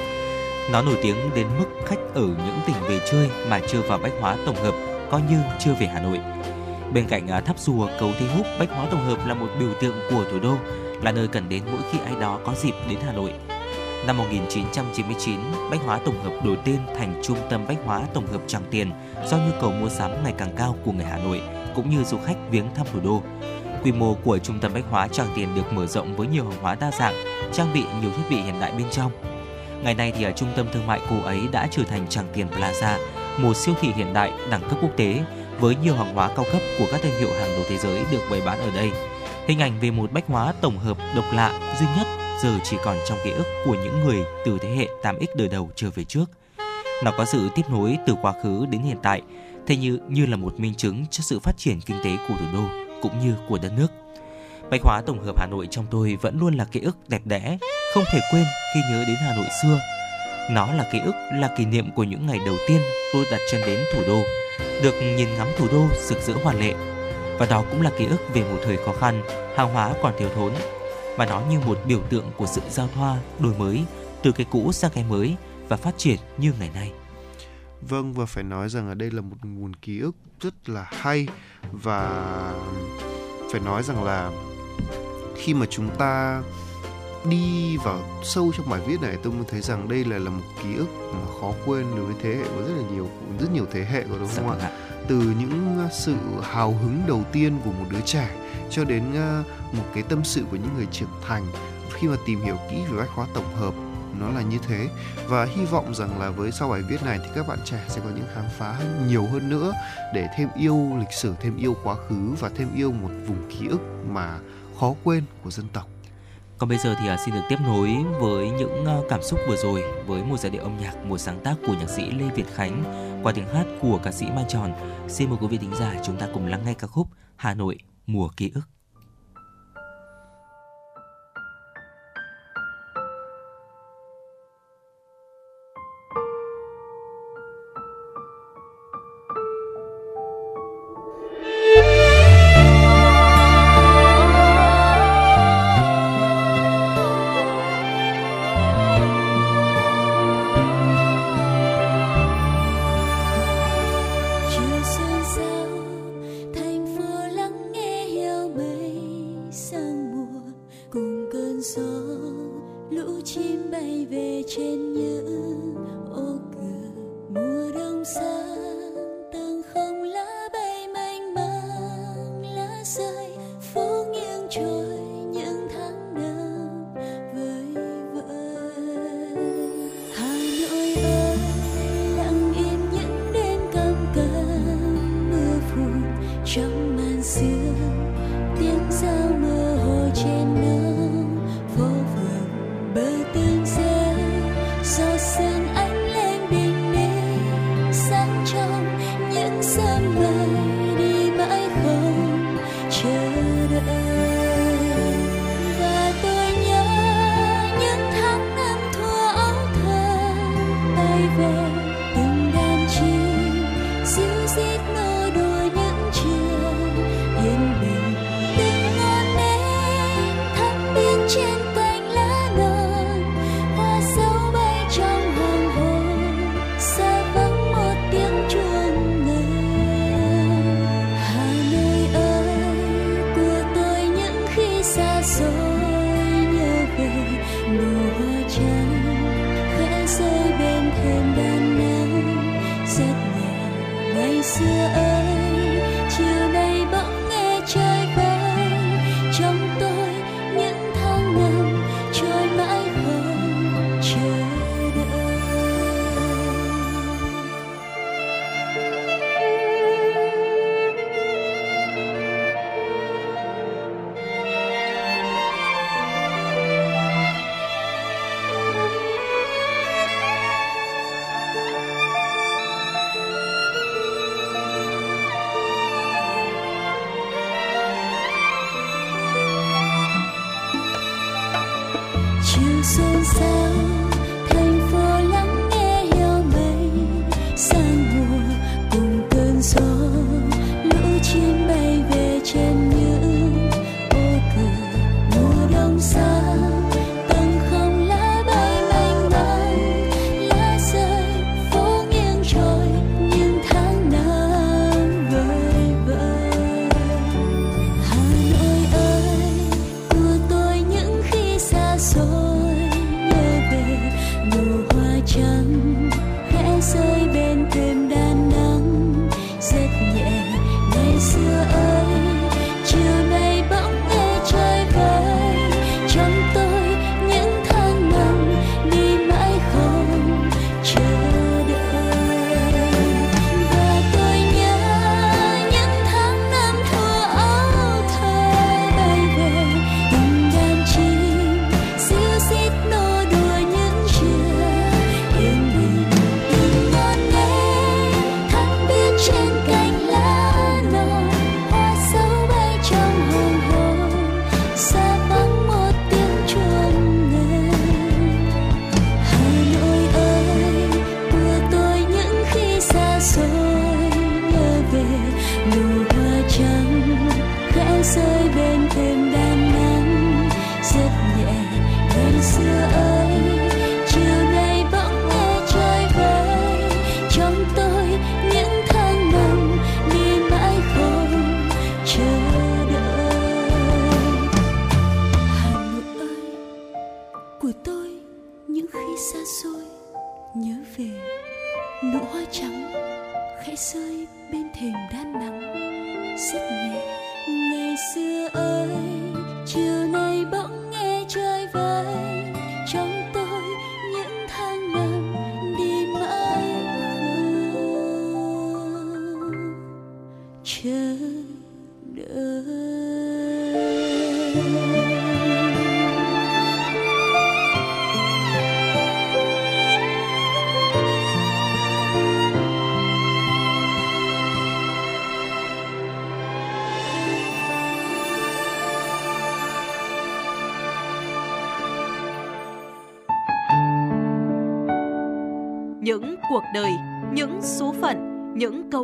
Nó nổi tiếng đến mức khách ở những tỉnh về chơi mà chưa vào Bách Hóa Tổng hợp coi như chưa về Hà Nội. Bên cạnh à, tháp rùa, cầu Thi Húc, Bách Hóa Tổng hợp là một biểu tượng của thủ đô, là nơi cần đến mỗi khi ai đó có dịp đến Hà Nội. Năm 1999, Bách Hóa Tổng hợp đổi tên thành Trung tâm Bách Hóa Tổng hợp Tràng Tiền do nhu cầu mua sắm ngày càng cao của người Hà Nội cũng như du khách viếng thăm thủ đô. Quy mô của Trung tâm Bách Hóa Tràng Tiền được mở rộng với nhiều hàng hóa đa dạng, trang bị nhiều thiết bị hiện đại bên trong. Ngày nay thì ở trung tâm thương mại cũ ấy đã trở thành Tràng Tiền Plaza, một siêu thị hiện đại đẳng cấp quốc tế với nhiều hàng hóa cao cấp của các thương hiệu hàng đầu thế giới được bày bán ở đây. Hình ảnh về một bách hóa tổng hợp độc lạ, duy nhất giờ chỉ còn trong ký ức của những người từ thế hệ 8X đời đầu trở về trước. Nó có sự tiếp nối từ quá khứ đến hiện tại, thế như như là một minh chứng cho sự phát triển kinh tế của thủ đô cũng như của đất nước. Bách hóa tổng hợp Hà Nội trong tôi vẫn luôn là ký ức đẹp đẽ, không thể quên khi nhớ đến Hà Nội xưa. Nó là ký ức, là kỷ niệm của những ngày đầu tiên tôi đặt chân đến thủ đô, được nhìn ngắm thủ đô rực rỡ hoàn lệ. Và đó cũng là ký ức về một thời khó khăn, hàng hóa còn thiếu thốn. Và nó như một biểu tượng của sự giao thoa, đổi mới, từ cái cũ sang cái mới và phát triển như ngày nay. Vâng và phải nói rằng ở đây là một nguồn ký ức rất là hay và phải nói rằng là khi mà chúng ta đi vào sâu trong bài viết này tôi mới thấy rằng đây là là một ký ức mà khó quên đối với thế hệ của rất là nhiều rất nhiều thế hệ của đúng không ạ? Từ những sự hào hứng đầu tiên của một đứa trẻ cho đến một cái tâm sự của những người trưởng thành khi mà tìm hiểu kỹ về bách khóa tổng hợp nó là như thế. Và hy vọng rằng là với sau bài viết này thì các bạn trẻ sẽ có những khám phá nhiều hơn nữa để thêm yêu lịch sử thêm yêu quá khứ và thêm yêu một vùng ký ức mà khó quên của dân tộc còn bây giờ thì à, xin được tiếp nối với những ờ, cảm xúc vừa rồi với một giai điệu âm nhạc, một sáng tác của nhạc sĩ Lê Việt Khánh qua tiếng hát của ca sĩ Mai Tròn. Xin mời quý vị thính giả chúng ta cùng lắng nghe ca khúc Hà Nội mùa ký ức.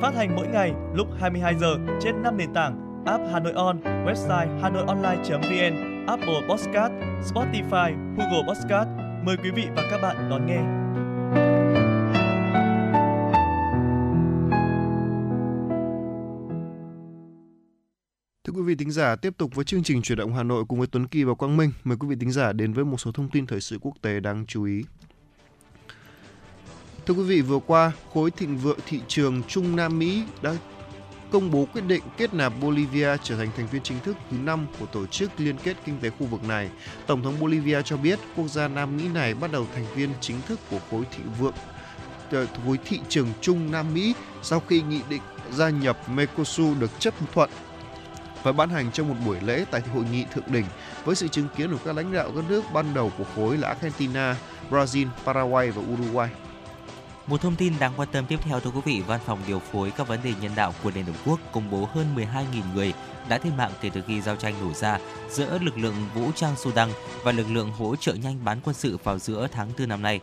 Phát hành mỗi ngày lúc 22 giờ trên 5 nền tảng app Hà Nội On, website hanoionline.vn, Apple Podcast, Spotify, Google Podcast. Mời quý vị và các bạn đón nghe. Thưa quý vị thính giả, tiếp tục với chương trình chuyển động Hà Nội cùng với Tuấn Kỳ và Quang Minh. Mời quý vị thính giả đến với một số thông tin thời sự quốc tế đáng chú ý. Thưa quý vị, vừa qua, khối thịnh vượng thị trường Trung Nam Mỹ đã công bố quyết định kết nạp Bolivia trở thành thành viên chính thức thứ 5 của Tổ chức Liên kết Kinh tế khu vực này. Tổng thống Bolivia cho biết quốc gia Nam Mỹ này bắt đầu thành viên chính thức của khối thị vượng ờ, khối thị trường Trung Nam Mỹ sau khi nghị định gia nhập Mercosur được chấp thuận và ban hành trong một buổi lễ tại hội nghị thượng đỉnh với sự chứng kiến của các lãnh đạo các nước ban đầu của khối là Argentina, Brazil, Paraguay và Uruguay. Một thông tin đáng quan tâm tiếp theo thưa quý vị, Văn phòng điều phối các vấn đề nhân đạo của Liên Hợp Quốc công bố hơn 12.000 người đã thiệt mạng kể từ khi giao tranh nổ ra giữa lực lượng vũ trang Sudan và lực lượng hỗ trợ nhanh bán quân sự vào giữa tháng 4 năm nay.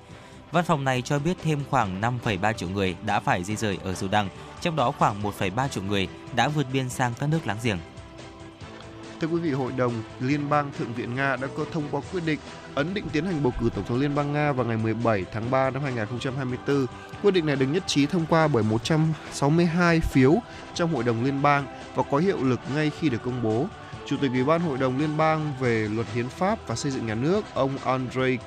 Văn phòng này cho biết thêm khoảng 5,3 triệu người đã phải di rời ở Sudan, trong đó khoảng 1,3 triệu người đã vượt biên sang các nước láng giềng. Thưa quý vị, Hội đồng Liên bang Thượng viện Nga đã có thông qua quyết định ấn định tiến hành bầu cử Tổng thống Liên bang Nga vào ngày 17 tháng 3 năm 2024. Quyết định này được nhất trí thông qua bởi 162 phiếu trong Hội đồng Liên bang và có hiệu lực ngay khi được công bố. Chủ tịch Ủy ban Hội đồng Liên bang về luật hiến pháp và xây dựng nhà nước, ông Andrei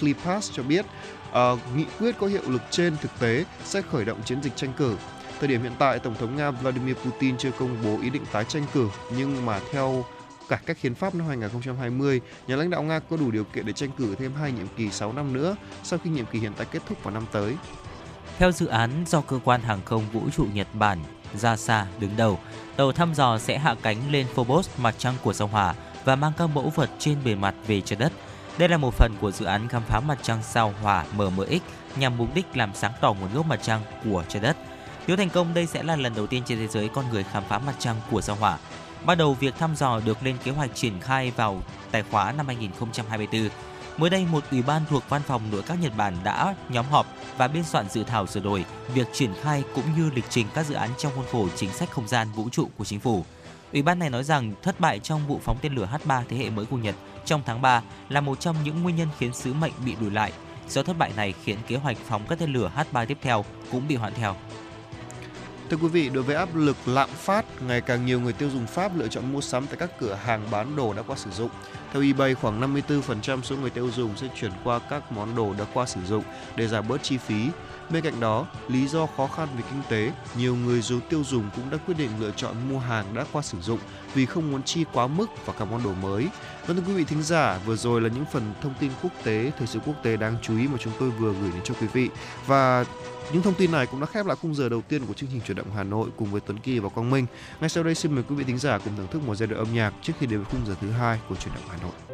Klipas cho biết, uh, nghị quyết có hiệu lực trên thực tế sẽ khởi động chiến dịch tranh cử. Thời điểm hiện tại, Tổng thống Nga Vladimir Putin chưa công bố ý định tái tranh cử, nhưng mà theo cải cách hiến pháp năm 2020, nhà lãnh đạo Nga có đủ điều kiện để tranh cử thêm hai nhiệm kỳ 6 năm nữa sau khi nhiệm kỳ hiện tại kết thúc vào năm tới. Theo dự án do cơ quan hàng không vũ trụ Nhật Bản JAXA đứng đầu, tàu thăm dò sẽ hạ cánh lên Phobos, mặt trăng của sao Hỏa và mang các mẫu vật trên bề mặt về trái đất. Đây là một phần của dự án khám phá mặt trăng sao Hỏa MMX nhằm mục đích làm sáng tỏ nguồn gốc mặt trăng của trái đất. Nếu thành công, đây sẽ là lần đầu tiên trên thế giới con người khám phá mặt trăng của sao Hỏa. Bắt đầu việc thăm dò được lên kế hoạch triển khai vào tài khóa năm 2024. Mới đây, một ủy ban thuộc Văn phòng Nội các Nhật Bản đã nhóm họp và biên soạn dự thảo sửa đổi việc triển khai cũng như lịch trình các dự án trong khuôn khổ chính sách không gian vũ trụ của chính phủ. Ủy ban này nói rằng thất bại trong vụ phóng tên lửa H3 thế hệ mới của Nhật trong tháng 3 là một trong những nguyên nhân khiến sứ mệnh bị lùi lại. Do thất bại này khiến kế hoạch phóng các tên lửa H3 tiếp theo cũng bị hoãn theo. Thưa quý vị, đối với áp lực lạm phát, ngày càng nhiều người tiêu dùng Pháp lựa chọn mua sắm tại các cửa hàng bán đồ đã qua sử dụng. Theo eBay, khoảng 54% số người tiêu dùng sẽ chuyển qua các món đồ đã qua sử dụng để giảm bớt chi phí. Bên cạnh đó, lý do khó khăn về kinh tế, nhiều người dù tiêu dùng cũng đã quyết định lựa chọn mua hàng đã qua sử dụng vì không muốn chi quá mức vào các món đồ mới. Vâng thưa quý vị thính giả, vừa rồi là những phần thông tin quốc tế, thời sự quốc tế đáng chú ý mà chúng tôi vừa gửi đến cho quý vị. Và những thông tin này cũng đã khép lại khung giờ đầu tiên của chương trình chuyển động Hà Nội cùng với Tuấn Kỳ và Quang Minh. Ngay sau đây, xin mời quý vị thính giả cùng thưởng thức một giai đoạn âm nhạc trước khi đến với khung giờ thứ hai của chuyển động Hà Nội.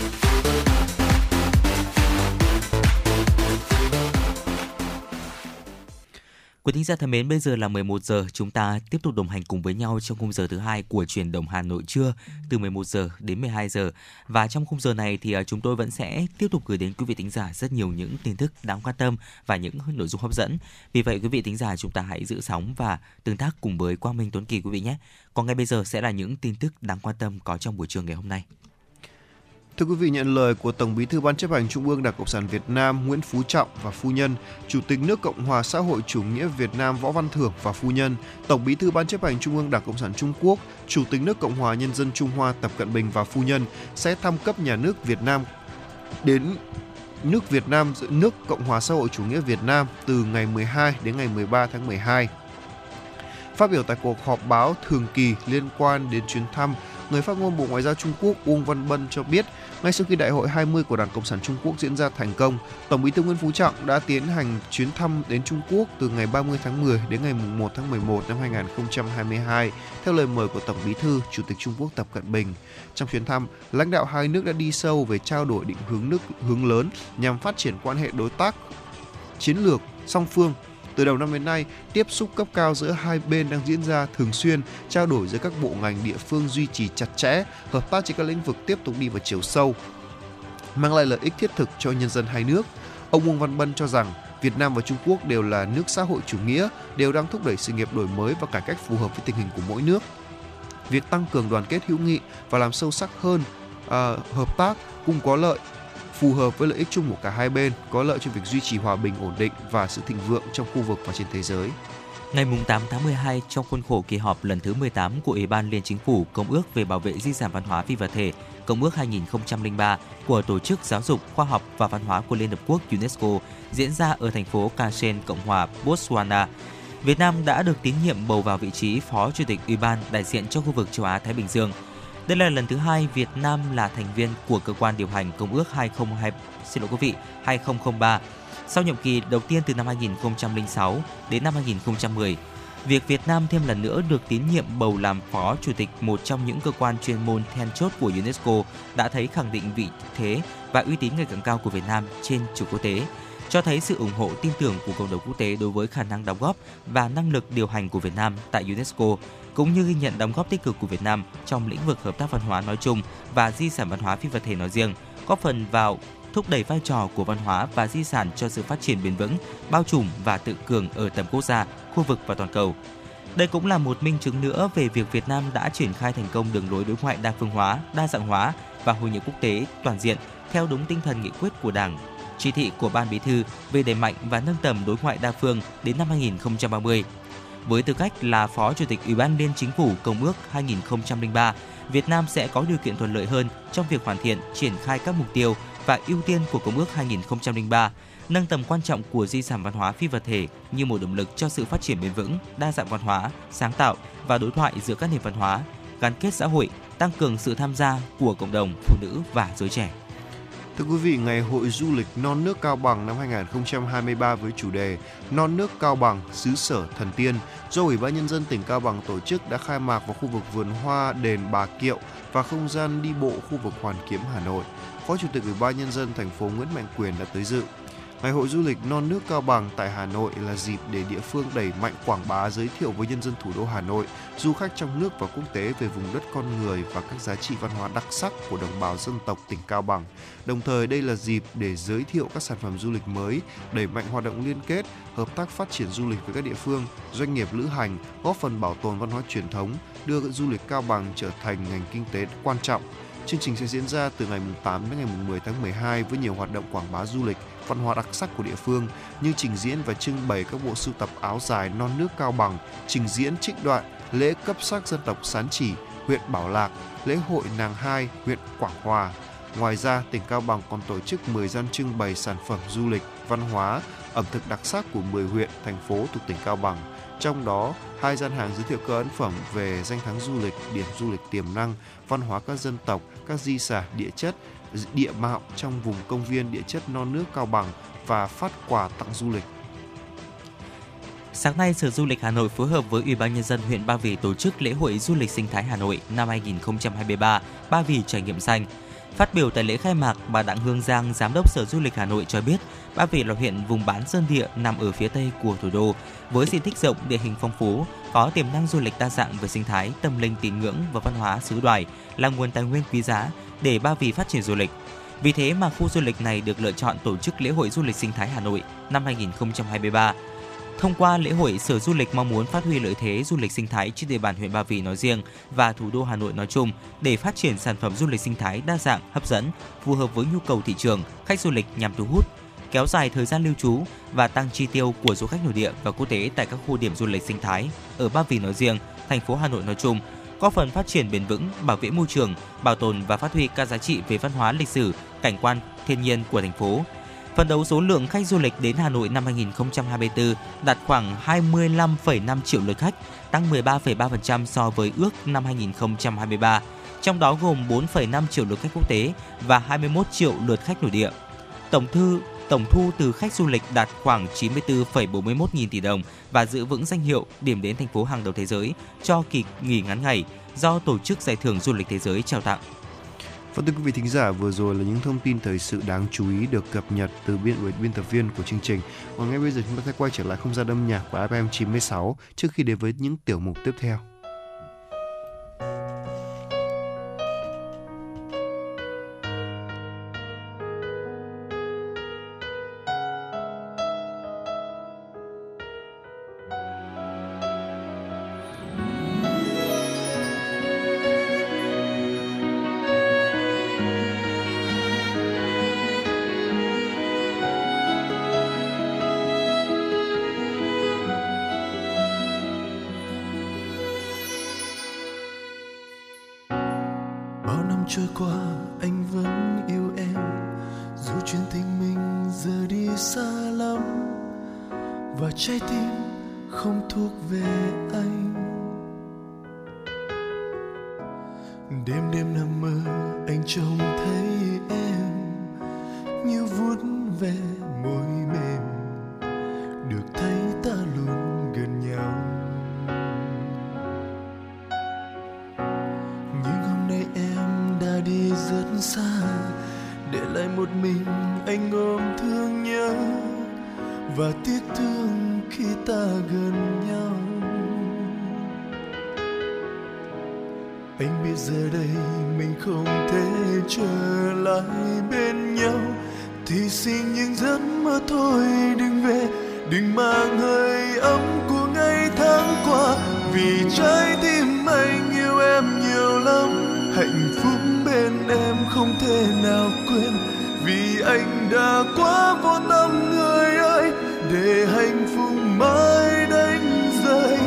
Quý thính giả thân mến, bây giờ là 11 giờ, chúng ta tiếp tục đồng hành cùng với nhau trong khung giờ thứ hai của truyền động Hà Nội trưa từ 11 giờ đến 12 giờ. Và trong khung giờ này thì à, chúng tôi vẫn sẽ tiếp tục gửi đến quý vị thính giả rất nhiều những tin tức đáng quan tâm và những nội dung hấp dẫn. Vì vậy quý vị thính giả chúng ta hãy giữ sóng và tương tác cùng với Quang Minh Tuấn Kỳ quý vị nhé. Còn ngay bây giờ sẽ là những tin tức đáng quan tâm có trong buổi trường ngày hôm nay. Thưa quý vị, nhận lời của Tổng Bí thư Ban chấp hành Trung ương Đảng Cộng sản Việt Nam Nguyễn Phú Trọng và phu nhân, Chủ tịch nước Cộng hòa xã hội chủ nghĩa Việt Nam Võ Văn Thưởng và phu nhân, Tổng Bí thư Ban chấp hành Trung ương Đảng Cộng sản Trung Quốc, Chủ tịch nước Cộng hòa Nhân dân Trung Hoa Tập Cận Bình và phu nhân sẽ thăm cấp nhà nước Việt Nam đến nước Việt Nam nước Cộng hòa xã hội chủ nghĩa Việt Nam từ ngày 12 đến ngày 13 tháng 12. Phát biểu tại cuộc họp báo thường kỳ liên quan đến chuyến thăm, người phát ngôn Bộ Ngoại giao Trung Quốc Uông Văn Bân cho biết ngay sau khi Đại hội 20 của Đảng Cộng sản Trung Quốc diễn ra thành công, Tổng Bí thư Nguyễn Phú Trọng đã tiến hành chuyến thăm đến Trung Quốc từ ngày 30 tháng 10 đến ngày 1 tháng 11 năm 2022 theo lời mời của Tổng Bí thư Chủ tịch Trung Quốc Tập Cận Bình. Trong chuyến thăm, lãnh đạo hai nước đã đi sâu về trao đổi định hướng nước hướng lớn nhằm phát triển quan hệ đối tác chiến lược song phương từ đầu năm đến nay, tiếp xúc cấp cao giữa hai bên đang diễn ra thường xuyên, trao đổi giữa các bộ ngành địa phương duy trì chặt chẽ, hợp tác trên các lĩnh vực tiếp tục đi vào chiều sâu, mang lại lợi ích thiết thực cho nhân dân hai nước. Ông Uông Văn Bân cho rằng Việt Nam và Trung Quốc đều là nước xã hội chủ nghĩa, đều đang thúc đẩy sự nghiệp đổi mới và cải cách phù hợp với tình hình của mỗi nước. Việc tăng cường đoàn kết hữu nghị và làm sâu sắc hơn uh, hợp tác cùng có lợi phù hợp với lợi ích chung của cả hai bên, có lợi cho việc duy trì hòa bình ổn định và sự thịnh vượng trong khu vực và trên thế giới. Ngày 8 tháng 12, trong khuôn khổ kỳ họp lần thứ 18 của Ủy ban Liên Chính phủ Công ước về bảo vệ di sản văn hóa phi vật thể, Công ước 2003 của Tổ chức Giáo dục, Khoa học và Văn hóa của Liên Hợp Quốc UNESCO diễn ra ở thành phố Kasen, Cộng hòa Botswana. Việt Nam đã được tín nhiệm bầu vào vị trí Phó Chủ tịch Ủy ban đại diện cho khu vực châu Á-Thái Bình Dương – đây là lần thứ hai Việt Nam là thành viên của cơ quan điều hành Công ước 2002 xin lỗi quý vị 2003 sau nhiệm kỳ đầu tiên từ năm 2006 đến năm 2010. Việc Việt Nam thêm lần nữa được tín nhiệm bầu làm phó chủ tịch một trong những cơ quan chuyên môn then chốt của UNESCO đã thấy khẳng định vị thế và uy tín ngày càng cao của Việt Nam trên trường quốc tế, cho thấy sự ủng hộ tin tưởng của cộng đồng quốc tế đối với khả năng đóng góp và năng lực điều hành của Việt Nam tại UNESCO cũng như ghi nhận đóng góp tích cực của Việt Nam trong lĩnh vực hợp tác văn hóa nói chung và di sản văn hóa phi vật thể nói riêng, góp phần vào thúc đẩy vai trò của văn hóa và di sản cho sự phát triển bền vững, bao trùm và tự cường ở tầm quốc gia, khu vực và toàn cầu. Đây cũng là một minh chứng nữa về việc Việt Nam đã triển khai thành công đường lối đối ngoại đa phương hóa, đa dạng hóa và hội nhập quốc tế toàn diện theo đúng tinh thần nghị quyết của Đảng, chỉ thị của Ban Bí thư về đẩy mạnh và nâng tầm đối ngoại đa phương đến năm 2030 với tư cách là Phó Chủ tịch Ủy ban Liên Chính phủ Công ước 2003, Việt Nam sẽ có điều kiện thuận lợi hơn trong việc hoàn thiện, triển khai các mục tiêu và ưu tiên của Công ước 2003, nâng tầm quan trọng của di sản văn hóa phi vật thể như một động lực cho sự phát triển bền vững, đa dạng văn hóa, sáng tạo và đối thoại giữa các nền văn hóa, gắn kết xã hội, tăng cường sự tham gia của cộng đồng phụ nữ và giới trẻ. Thưa quý vị, Ngày hội du lịch non nước Cao Bằng năm 2023 với chủ đề Non nước Cao Bằng, xứ sở thần tiên do Ủy ban Nhân dân tỉnh Cao Bằng tổ chức đã khai mạc vào khu vực vườn hoa đền Bà Kiệu và không gian đi bộ khu vực Hoàn Kiếm, Hà Nội. Phó Chủ tịch Ủy ban Nhân dân thành phố Nguyễn Mạnh Quyền đã tới dự. Ngày hội du lịch non nước Cao Bằng tại Hà Nội là dịp để địa phương đẩy mạnh quảng bá giới thiệu với nhân dân thủ đô Hà Nội, du khách trong nước và quốc tế về vùng đất con người và các giá trị văn hóa đặc sắc của đồng bào dân tộc tỉnh Cao Bằng. Đồng thời đây là dịp để giới thiệu các sản phẩm du lịch mới, đẩy mạnh hoạt động liên kết, hợp tác phát triển du lịch với các địa phương, doanh nghiệp lữ hành, góp phần bảo tồn văn hóa truyền thống, đưa du lịch Cao Bằng trở thành ngành kinh tế quan trọng. Chương trình sẽ diễn ra từ ngày 8 đến ngày 10 tháng 12 với nhiều hoạt động quảng bá du lịch, văn hóa đặc sắc của địa phương như trình diễn và trưng bày các bộ sưu tập áo dài non nước cao bằng, trình diễn trích đoạn lễ cấp sắc dân tộc Sán Chỉ, huyện Bảo Lạc, lễ hội Nàng Hai, huyện Quảng Hòa. Ngoài ra, tỉnh Cao Bằng còn tổ chức 10 gian trưng bày sản phẩm du lịch, văn hóa, ẩm thực đặc sắc của 10 huyện, thành phố thuộc tỉnh Cao Bằng. Trong đó, hai gian hàng giới thiệu các ấn phẩm về danh thắng du lịch, điểm du lịch tiềm năng, văn hóa các dân tộc, các di sản địa chất, địa mạo trong vùng công viên địa chất non nước Cao Bằng và phát quà tặng du lịch. Sáng nay, Sở Du lịch Hà Nội phối hợp với Ủy ban nhân dân huyện Ba Vì tổ chức lễ hội du lịch sinh thái Hà Nội năm 2023 Ba Vì trải nghiệm xanh. Phát biểu tại lễ khai mạc, bà Đặng Hương Giang, Giám đốc Sở Du lịch Hà Nội cho biết, Ba Vì là huyện vùng bán sơn địa nằm ở phía tây của thủ đô, với diện tích rộng, địa hình phong phú, có tiềm năng du lịch đa dạng về sinh thái, tâm linh tín ngưỡng và văn hóa xứ đoài, là nguồn tài nguyên quý giá để Ba Vì phát triển du lịch. Vì thế mà khu du lịch này được lựa chọn tổ chức lễ hội du lịch sinh thái Hà Nội năm 2023. Thông qua lễ hội, Sở Du lịch mong muốn phát huy lợi thế du lịch sinh thái trên địa bàn huyện Ba Vì nói riêng và thủ đô Hà Nội nói chung để phát triển sản phẩm du lịch sinh thái đa dạng, hấp dẫn, phù hợp với nhu cầu thị trường, khách du lịch nhằm thu hút, kéo dài thời gian lưu trú và tăng chi tiêu của du khách nội địa và quốc tế tại các khu điểm du lịch sinh thái ở Ba Vì nói riêng, thành phố Hà Nội nói chung, góp phần phát triển bền vững, bảo vệ môi trường, bảo tồn và phát huy các giá trị về văn hóa lịch sử, cảnh quan, thiên nhiên của thành phố. Phần đấu số lượng khách du lịch đến Hà Nội năm 2024 đạt khoảng 25,5 triệu lượt khách, tăng 13,3% so với ước năm 2023, trong đó gồm 4,5 triệu lượt khách quốc tế và 21 triệu lượt khách nội địa. Tổng thư tổng thu từ khách du lịch đạt khoảng 94,41 nghìn tỷ đồng và giữ vững danh hiệu điểm đến thành phố hàng đầu thế giới cho kỳ nghỉ ngắn ngày do Tổ chức Giải thưởng Du lịch Thế giới trao tặng. Và thưa quý vị thính giả, vừa rồi là những thông tin thời sự đáng chú ý được cập nhật từ biên buổi biên tập viên của chương trình. Và ngay bây giờ chúng ta sẽ quay trở lại không gian âm nhạc của FM 96 trước khi đến với những tiểu mục tiếp theo. Xa, để lại một mình anh ôm thương nhớ và tiếc thương khi ta gần nhau. Anh biết giờ đây mình không thể trở lại bên nhau, thì xin những giấc mơ thôi, đừng về, đừng mang hơi ấm của ngày tháng qua. Vì trái tim anh yêu em nhiều lắm, hạnh phúc bên em không thể nào quên vì anh đã quá vô tâm người ơi. Để hạnh phúc mãi đánh rơi,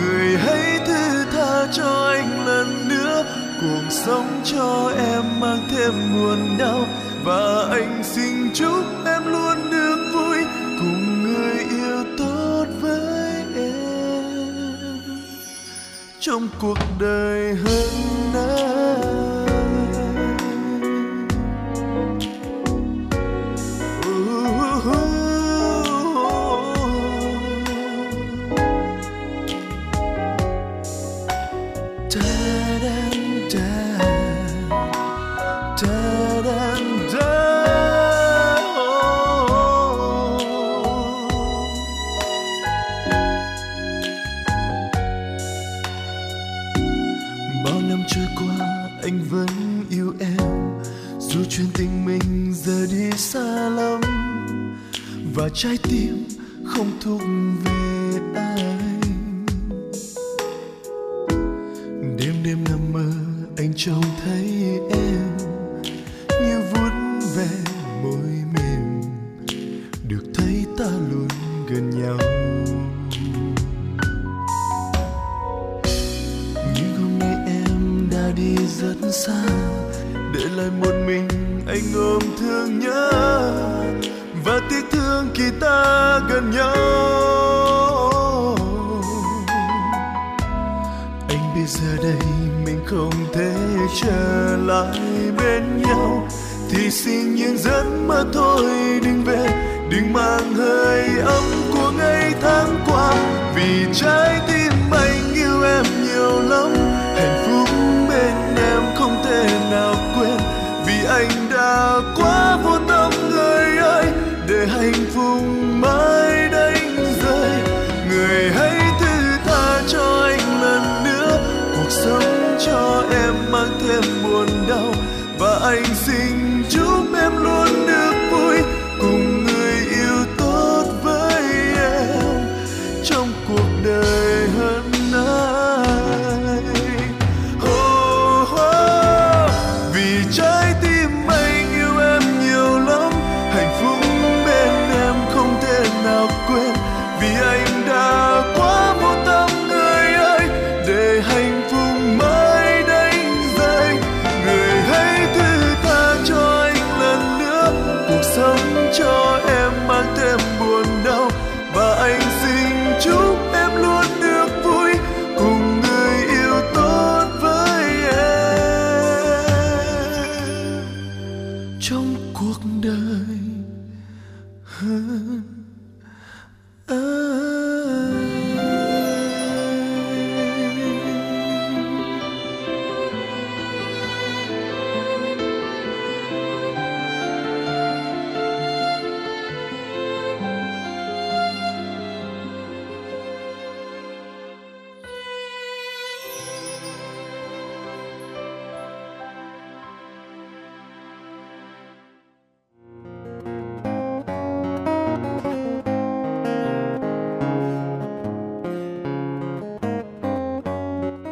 người hãy thứ tha cho anh lần nữa. Cuộc sống cho em mang thêm nguồn đau, và anh xin chúc em luôn được vui, cùng người yêu tốt với em. Trong cuộc đời hơn trái tim không thuộc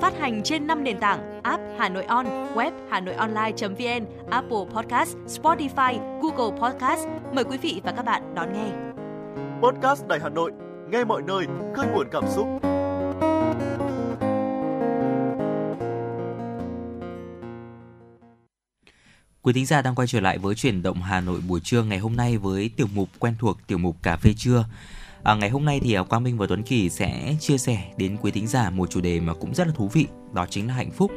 Phát hành trên 5 nền tảng app Hà Nội On, web Hà Nội Online.vn, Apple Podcast, Spotify, Google Podcast. Mời quý vị và các bạn đón nghe. Podcast Đài Hà Nội, nghe mọi nơi, khơi nguồn cảm xúc. Quý thính giả đang quay trở lại với chuyển động Hà Nội buổi trưa ngày hôm nay với tiểu mục quen thuộc tiểu mục cà phê trưa. À, ngày hôm nay thì à, Quang Minh và Tuấn Kỳ sẽ chia sẻ đến quý thính giả một chủ đề mà cũng rất là thú vị, đó chính là hạnh phúc.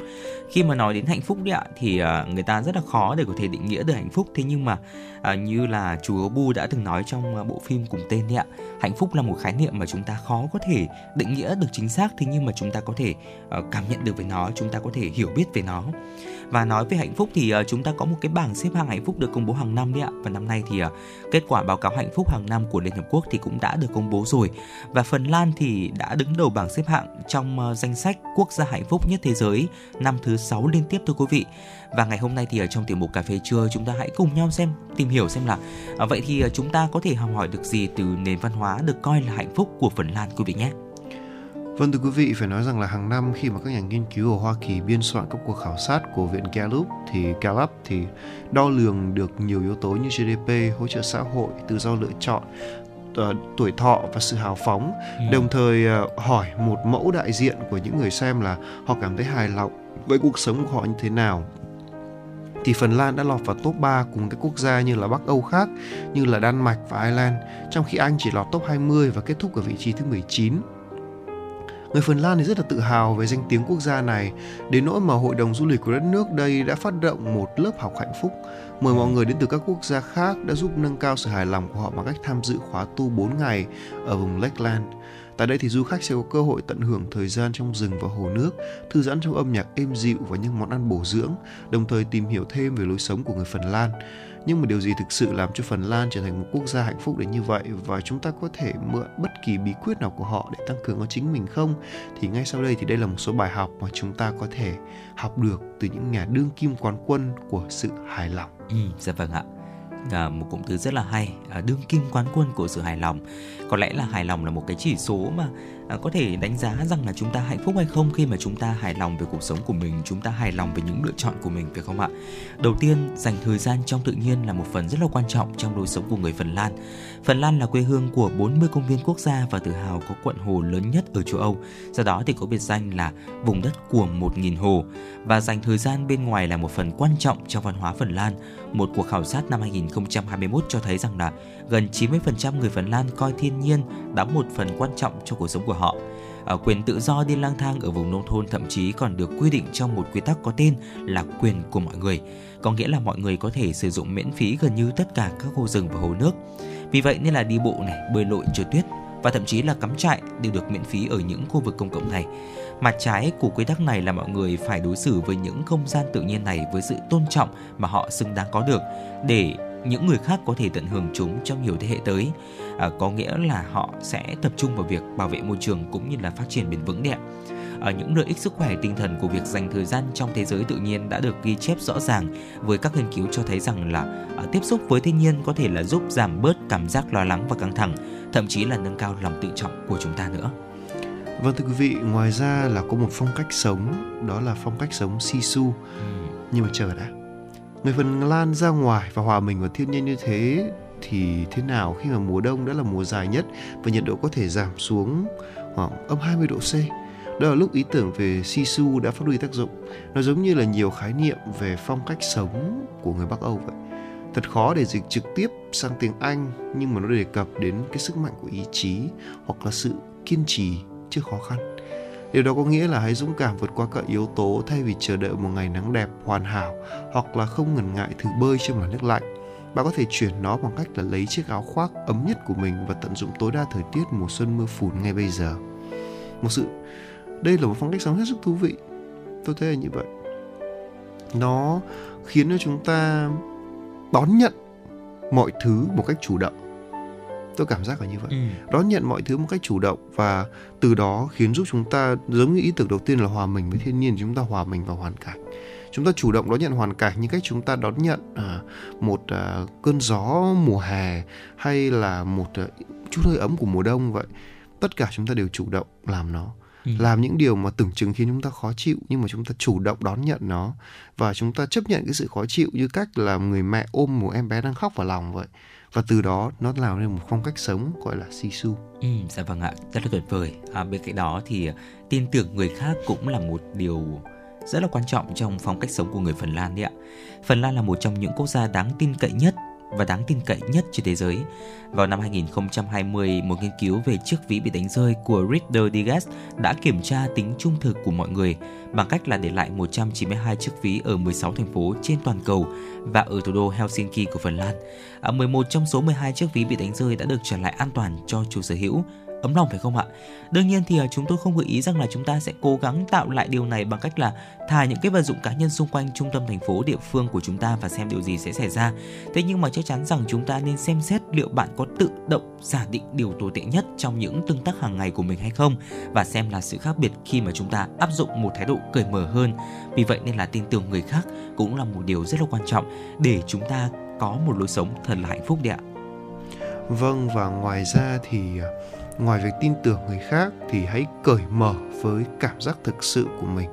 Khi mà nói đến hạnh phúc đấy ạ, thì à, người ta rất là khó để có thể định nghĩa được hạnh phúc. Thế nhưng mà à, như là chú Bu đã từng nói trong à, bộ phim cùng tên đấy ạ, hạnh phúc là một khái niệm mà chúng ta khó có thể định nghĩa được chính xác. Thế nhưng mà chúng ta có thể à, cảm nhận được về nó, chúng ta có thể hiểu biết về nó. Và nói về hạnh phúc thì uh, chúng ta có một cái bảng xếp hạng hạnh phúc được công bố hàng năm đấy ạ. Và năm nay thì uh, kết quả báo cáo hạnh phúc hàng năm của Liên Hợp Quốc thì cũng đã được công bố rồi. Và Phần Lan thì đã đứng đầu bảng xếp hạng trong uh, danh sách quốc gia hạnh phúc nhất thế giới năm thứ 6 liên tiếp thưa quý vị. Và ngày hôm nay thì ở trong tiểu mục cà phê trưa chúng ta hãy cùng nhau xem tìm hiểu xem là uh, vậy thì uh, chúng ta có thể học hỏi được gì từ nền văn hóa được coi là hạnh phúc của Phần Lan quý vị nhé. Vâng thưa quý vị, phải nói rằng là hàng năm khi mà các nhà nghiên cứu ở Hoa Kỳ biên soạn các cuộc khảo sát của viện Gallup thì Gallup thì đo lường được nhiều yếu tố như GDP, hỗ trợ xã hội, tự do lựa chọn, uh, tuổi thọ và sự hào phóng. Ừ. Đồng thời uh, hỏi một mẫu đại diện của những người xem là họ cảm thấy hài lòng với cuộc sống của họ như thế nào thì Phần Lan đã lọt vào top 3 cùng các quốc gia như là Bắc Âu khác như là Đan Mạch và Ireland, trong khi Anh chỉ lọt top 20 và kết thúc ở vị trí thứ 19. Người Phần Lan thì rất là tự hào về danh tiếng quốc gia này, đến nỗi mà Hội đồng Du lịch của đất nước đây đã phát động một lớp học hạnh phúc, mời mọi người đến từ các quốc gia khác đã giúp nâng cao sự hài lòng của họ bằng cách tham dự khóa tu 4 ngày ở vùng Lakeland. Tại đây thì du khách sẽ có cơ hội tận hưởng thời gian trong rừng và hồ nước, thư giãn trong âm nhạc êm dịu và những món ăn bổ dưỡng, đồng thời tìm hiểu thêm về lối sống của người Phần Lan. Nhưng mà điều gì thực sự làm cho Phần Lan trở thành một quốc gia hạnh phúc đến như vậy và chúng ta có thể mượn bất kỳ bí quyết nào của họ để tăng cường ở chính mình không? Thì ngay sau đây thì đây là một số bài học mà chúng ta có thể học được từ những nhà đương kim quán quân của sự hài lòng. Ừ, dạ vâng ạ à, một cụm từ rất là hay à, đương kim quán quân của sự hài lòng. Có lẽ là hài lòng là một cái chỉ số mà à, có thể đánh giá rằng là chúng ta hạnh phúc hay không khi mà chúng ta hài lòng về cuộc sống của mình chúng ta hài lòng về những lựa chọn của mình phải không ạ? Đầu tiên dành thời gian trong tự nhiên là một phần rất là quan trọng trong đời sống của người Phần Lan. Phần Lan là quê hương của 40 công viên quốc gia và tự hào có quận hồ lớn nhất ở châu Âu. Do đó thì có biệt danh là vùng đất của 1.000 hồ. Và dành thời gian bên ngoài là một phần quan trọng trong văn hóa Phần Lan. Một cuộc khảo sát năm 2021 cho thấy rằng là gần 90% người Phần Lan coi thiên nhiên đóng một phần quan trọng cho cuộc sống của họ. Ở quyền tự do đi lang thang ở vùng nông thôn thậm chí còn được quy định trong một quy tắc có tên là quyền của mọi người, có nghĩa là mọi người có thể sử dụng miễn phí gần như tất cả các khu rừng và hồ nước. Vì vậy nên là đi bộ này, bơi lội trượt tuyết và thậm chí là cắm trại đều được miễn phí ở những khu vực công cộng này. Mặt trái của quy tắc này là mọi người phải đối xử với những không gian tự nhiên này với sự tôn trọng mà họ xứng đáng có được để những người khác có thể tận hưởng chúng trong nhiều thế hệ tới. À, có nghĩa là họ sẽ tập trung vào việc bảo vệ môi trường cũng như là phát triển bền vững đẹp. Ở những lợi ích sức khỏe tinh thần của việc dành thời gian trong thế giới tự nhiên đã được ghi chép rõ ràng với các nghiên cứu cho thấy rằng là à, tiếp xúc với thiên nhiên có thể là giúp giảm bớt cảm giác lo lắng và căng thẳng, thậm chí là nâng cao lòng tự trọng của chúng ta nữa. Vâng thưa quý vị, ngoài ra là có một phong cách sống, đó là phong cách sống sisu. Ừ. Nhưng mà chờ đã. Người Phần Lan ra ngoài và hòa mình vào thiên nhiên như thế thì thế nào khi mà mùa đông đã là mùa dài nhất và nhiệt độ có thể giảm xuống khoảng âm 20 độ C. Đó là lúc ý tưởng về Sisu đã phát huy tác dụng. Nó giống như là nhiều khái niệm về phong cách sống của người Bắc Âu vậy. Thật khó để dịch trực tiếp sang tiếng Anh, nhưng mà nó đề cập đến cái sức mạnh của ý chí hoặc là sự kiên trì trước khó khăn. Điều đó có nghĩa là hãy dũng cảm vượt qua các yếu tố thay vì chờ đợi một ngày nắng đẹp, hoàn hảo hoặc là không ngần ngại thử bơi trong làn nước lạnh. Bạn có thể chuyển nó bằng cách là lấy chiếc áo khoác ấm nhất của mình và tận dụng tối đa thời tiết mùa xuân mưa phùn ngay bây giờ. Một sự đây là một phong cách sống hết sức thú vị. Tôi thấy là như vậy. Nó khiến cho chúng ta đón nhận mọi thứ một cách chủ động tôi cảm giác là như vậy. Ừ. đón nhận mọi thứ một cách chủ động và từ đó khiến giúp chúng ta giống như ý tưởng đầu tiên là hòa mình với thiên nhiên chúng ta hòa mình vào hoàn cảnh. Chúng ta chủ động đón nhận hoàn cảnh như cách chúng ta đón nhận à, một à, cơn gió mùa hè hay là một à, chút hơi ấm của mùa đông vậy. Tất cả chúng ta đều chủ động làm nó. Ừ. làm những điều mà tưởng chừng khiến chúng ta khó chịu nhưng mà chúng ta chủ động đón nhận nó. Và chúng ta chấp nhận cái sự khó chịu như cách là người mẹ ôm một em bé đang khóc vào lòng vậy và từ đó nó làm nên một phong cách sống gọi là sisu. Ừ, dạ vâng ạ, rất là tuyệt vời. À, bên cạnh đó thì à, tin tưởng người khác cũng là một điều rất là quan trọng trong phong cách sống của người Phần Lan đấy ạ. Phần Lan là một trong những quốc gia đáng tin cậy nhất và đáng tin cậy nhất trên thế giới. Vào năm 2020, một nghiên cứu về chiếc ví bị đánh rơi của Reader Digest đã kiểm tra tính trung thực của mọi người bằng cách là để lại 192 chiếc ví ở 16 thành phố trên toàn cầu và ở thủ đô Helsinki của Phần Lan. À, 11 trong số 12 chiếc ví bị đánh rơi đã được trả lại an toàn cho chủ sở hữu ấm lòng, phải không ạ? Đương nhiên thì à, chúng tôi không gợi ý rằng là chúng ta sẽ cố gắng tạo lại điều này bằng cách là thả những cái vật dụng cá nhân xung quanh trung tâm thành phố, địa phương của chúng ta và xem điều gì sẽ xảy ra. Thế nhưng mà chắc chắn rằng chúng ta nên xem xét liệu bạn có tự động giả định điều tồi tệ nhất trong những tương tác hàng ngày của mình hay không và xem là sự khác biệt khi mà chúng ta áp dụng một thái độ cởi mở hơn. Vì vậy nên là tin tưởng người khác cũng là một điều rất là quan trọng để chúng ta có một lối sống thật là hạnh phúc đấy ạ. Vâng và ngoài ra thì à, ngoài việc tin tưởng người khác thì hãy cởi mở với cảm giác thực sự của mình.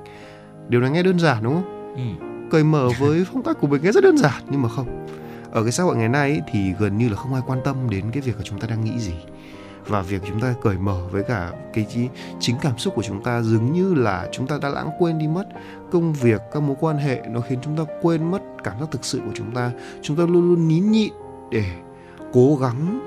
Điều này nghe đơn giản đúng không? Ừ. cởi mở với phong cách của mình nghe rất đơn giản nhưng mà không. Ở cái xã hội ngày nay ấy, thì gần như là không ai quan tâm đến cái việc của chúng ta đang nghĩ gì. Và việc chúng ta cởi mở với cả cái chính cảm xúc của chúng ta dường như là chúng ta đã lãng quên đi mất. Công việc các mối quan hệ nó khiến chúng ta quên mất cảm giác thực sự của chúng ta. Chúng ta luôn luôn nín nhịn để cố gắng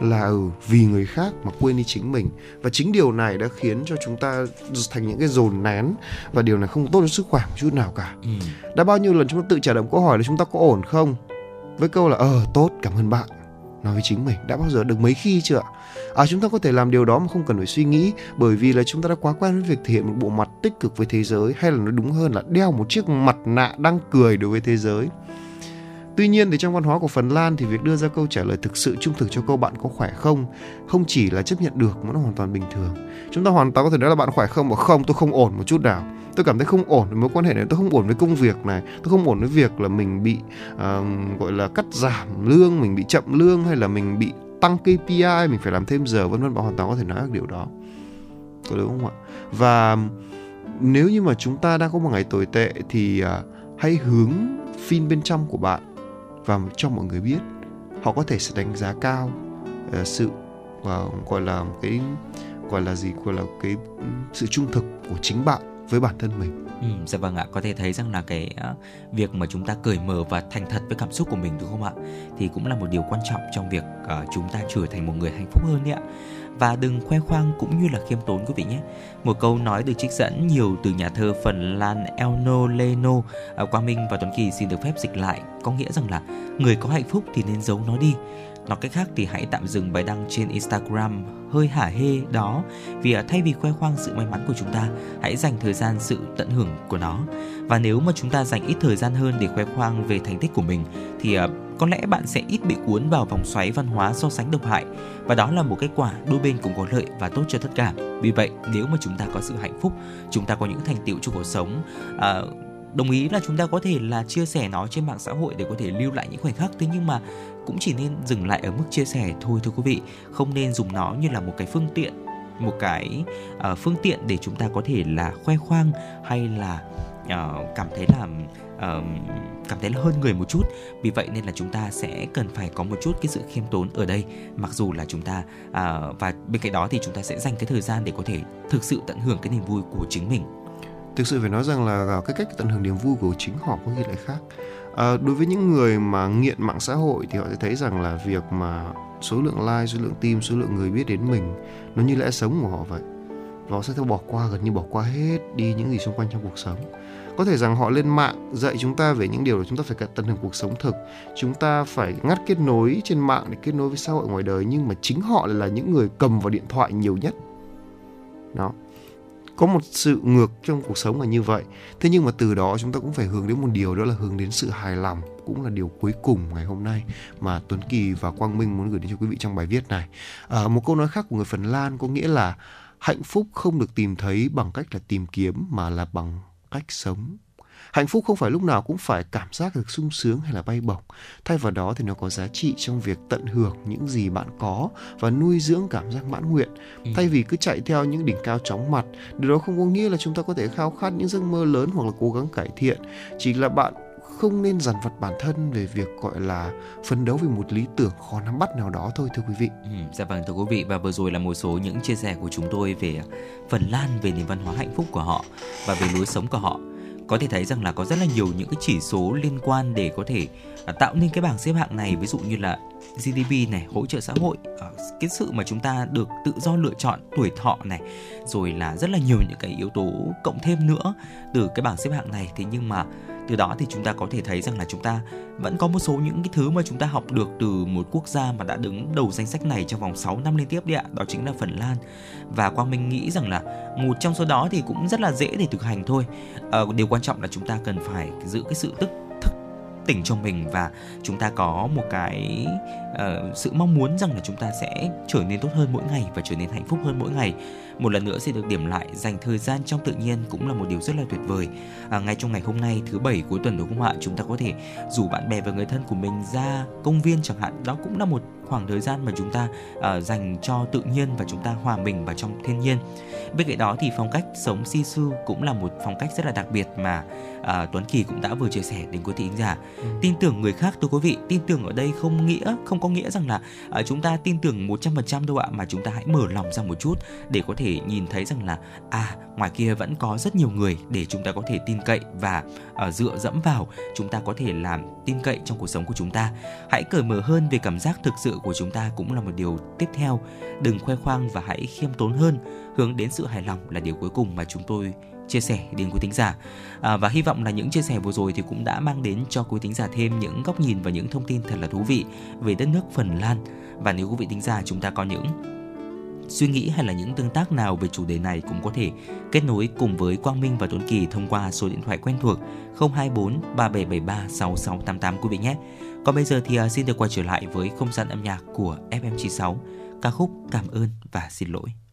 là ừ, vì người khác mà quên đi chính mình. Và chính điều này đã khiến cho chúng ta thành những cái dồn nén và điều này không tốt cho sức khỏe một chút nào cả. Ừ. đã bao nhiêu lần chúng ta tự trả lời câu hỏi là chúng ta có ổn không? Với câu là ờ tốt cảm ơn bạn. Nói với chính mình đã bao giờ được mấy khi chưa à chúng ta có thể làm điều đó mà không cần phải suy nghĩ bởi vì là chúng ta đã quá quen với việc thể hiện một bộ mặt tích cực với thế giới hay là nói đúng hơn là đeo một chiếc mặt nạ đang cười đối với thế giới Tuy nhiên thì trong văn hóa của Phần Lan thì việc đưa ra câu trả lời thực sự trung thực cho câu bạn có khỏe không không chỉ là chấp nhận được mà nó hoàn toàn bình thường. Chúng ta hoàn toàn có thể nói là bạn khỏe không mà không tôi không ổn một chút nào. tôi cảm thấy không ổn với mối quan hệ này tôi không ổn với công việc này tôi không ổn với việc là mình bị uh, gọi là cắt giảm lương mình bị chậm lương hay là mình bị tăng KPI mình phải làm thêm giờ vân vân bạn hoàn toàn có thể nói được điều đó có đúng không ạ và nếu như mà chúng ta đang có một ngày tồi tệ thì uh, hãy hướng phim bên trong của bạn và cho mọi người biết họ có thể sẽ đánh giá cao uh, sự và gọi là cái gọi là gì gọi là cái sự trung thực của chính bạn với bản thân mình Ừ, dạ vâng ạ, có thể thấy rằng là cái uh, việc mà chúng ta cởi mở và thành thật với cảm xúc của mình đúng không ạ? Thì cũng là một điều quan trọng trong việc uh, chúng ta trở thành một người hạnh phúc hơn đấy ạ. Và đừng khoe khoang cũng như là khiêm tốn quý vị nhé. Một câu nói được trích dẫn nhiều từ nhà thơ Phần Lan Elno Leno, à, Quang Minh và Tuấn Kỳ xin được phép dịch lại, có nghĩa rằng là người có hạnh phúc thì nên giấu nó đi Nói cách khác thì hãy tạm dừng bài đăng trên Instagram hơi hả hê đó vì à, thay vì khoe khoang sự may mắn của chúng ta, hãy dành thời gian sự tận hưởng của nó. Và nếu mà chúng ta dành ít thời gian hơn để khoe khoang về thành tích của mình thì à, có lẽ bạn sẽ ít bị cuốn vào vòng xoáy văn hóa so sánh độc hại và đó là một kết quả đôi bên cùng có lợi và tốt cho tất cả. Vì vậy, nếu mà chúng ta có sự hạnh phúc, chúng ta có những thành tựu trong cuộc sống, à, đồng ý là chúng ta có thể là chia sẻ nó trên mạng xã hội để có thể lưu lại những khoảnh khắc thế nhưng mà cũng chỉ nên dừng lại ở mức chia sẻ thôi thưa quý vị. Không nên dùng nó như là một cái phương tiện một cái uh, phương tiện để chúng ta có thể là khoe khoang hay là uh, cảm thấy là uh, cảm thấy là hơn người một chút. Vì vậy nên là chúng ta sẽ cần phải có một chút cái sự khiêm tốn ở đây. Mặc dù là chúng ta uh, và bên cạnh đó thì chúng ta sẽ dành cái thời gian để có thể thực sự tận hưởng cái niềm vui của chính mình. Thực sự phải nói rằng là à, cái cách tận hưởng niềm vui của chính họ có gì lại khác à, đối với những người mà nghiện mạng xã hội thì họ sẽ thấy rằng là việc mà số lượng like số lượng tim số lượng người biết đến mình nó như lẽ sống của họ vậy. Và họ sẽ theo bỏ qua gần như bỏ qua hết đi những gì xung quanh trong cuộc sống. Có thể rằng họ lên mạng dạy chúng ta về những điều là chúng ta phải tận hưởng cuộc sống thực. Chúng ta phải ngắt kết nối trên mạng để kết nối với xã hội ngoài đời nhưng mà chính họ là những người cầm vào điện thoại nhiều nhất. Đó có một sự ngược trong cuộc sống là như vậy. Thế nhưng mà từ đó chúng ta cũng phải hướng đến một điều đó là hướng đến sự hài lòng cũng là điều cuối cùng ngày hôm nay mà Tuấn Kỳ và Quang Minh muốn gửi đến cho quý vị trong bài viết này. À, một câu nói khác của người Phần Lan có nghĩa là hạnh phúc không được tìm thấy bằng cách là tìm kiếm mà là bằng cách sống hạnh phúc không phải lúc nào cũng phải cảm giác được sung sướng hay là bay bổng. Thay vào đó thì nó có giá trị trong việc tận hưởng những gì bạn có và nuôi dưỡng cảm giác mãn nguyện. Ừ. thay vì cứ chạy theo những đỉnh cao chóng mặt điều đó không có nghĩa là chúng ta có thể khao khát những giấc mơ lớn hoặc là cố gắng cải thiện. Chỉ là bạn không nên dằn vặt bản thân về việc gọi là phấn đấu vì một lý tưởng khó nắm bắt nào đó thôi thưa quý vị. Ừ, dạ vâng thưa quý vị. Và vừa rồi là một số những chia sẻ của chúng tôi về Phần Lan về nền văn hóa hạnh phúc của họ và về lối sống của họ có thể thấy rằng là có rất là nhiều những cái chỉ số liên quan để có thể à, tạo nên cái bảng xếp hạng này. Ví dụ như là GDP này, hỗ trợ xã hội à, cái sự mà chúng ta được tự do lựa chọn tuổi thọ này, rồi là rất là nhiều những cái yếu tố cộng thêm nữa từ cái bảng xếp hạng này. Thế nhưng mà từ đó thì chúng ta có thể thấy rằng là chúng ta vẫn có một số những cái thứ mà chúng ta học được từ một quốc gia mà đã đứng đầu danh sách này trong vòng 6 năm liên tiếp đấy ạ. Đó chính là Phần Lan. Và Quang Minh nghĩ rằng là một trong số đó thì cũng rất là dễ để thực hành thôi. À, điều quan trọng là chúng ta cần phải giữ cái sự tức thức tỉnh trong mình và chúng ta có một cái uh, sự mong muốn rằng là chúng ta sẽ trở nên tốt hơn mỗi ngày và trở nên hạnh phúc hơn mỗi ngày. Một lần nữa xin được điểm lại dành thời gian trong tự nhiên cũng là một điều rất là tuyệt vời. À, ngay trong ngày hôm nay thứ bảy cuối tuần đúng không ạ? Chúng ta có thể rủ bạn bè và người thân của mình ra công viên chẳng hạn. Đó cũng là một khoảng thời gian mà chúng ta uh, dành cho tự nhiên và chúng ta hòa mình vào trong thiên nhiên. Bên cạnh đó thì phong cách sống sisu cũng là một phong cách rất là đặc biệt mà uh, Tuấn Kỳ cũng đã vừa chia sẻ đến quý thính giả. Ừ. tin tưởng người khác thưa quý vị tin tưởng ở đây không nghĩa không có nghĩa rằng là uh, chúng ta tin tưởng 100% đâu ạ mà chúng ta hãy mở lòng ra một chút để có thể nhìn thấy rằng là à ngoài kia vẫn có rất nhiều người để chúng ta có thể tin cậy và uh, dựa dẫm vào chúng ta có thể làm tin cậy trong cuộc sống của chúng ta. Hãy cởi mở hơn về cảm giác thực sự của chúng ta cũng là một điều tiếp theo. Đừng khoe khoang và hãy khiêm tốn hơn hướng đến sự hài lòng là điều cuối cùng mà chúng tôi chia sẻ đến quý thính giả à, và hy vọng là những chia sẻ vừa rồi thì cũng đã mang đến cho quý thính giả thêm những góc nhìn và những thông tin thật là thú vị về đất nước Phần Lan và nếu quý vị thính giả chúng ta có những suy nghĩ hay là những tương tác nào về chủ đề này cũng có thể kết nối cùng với Quang Minh và Tuấn Kỳ thông qua số điện thoại quen thuộc 024 3773 6688 quý vị nhé. Còn bây giờ thì à, xin được quay trở lại với không gian âm nhạc của FM96, ca khúc Cảm ơn và xin lỗi.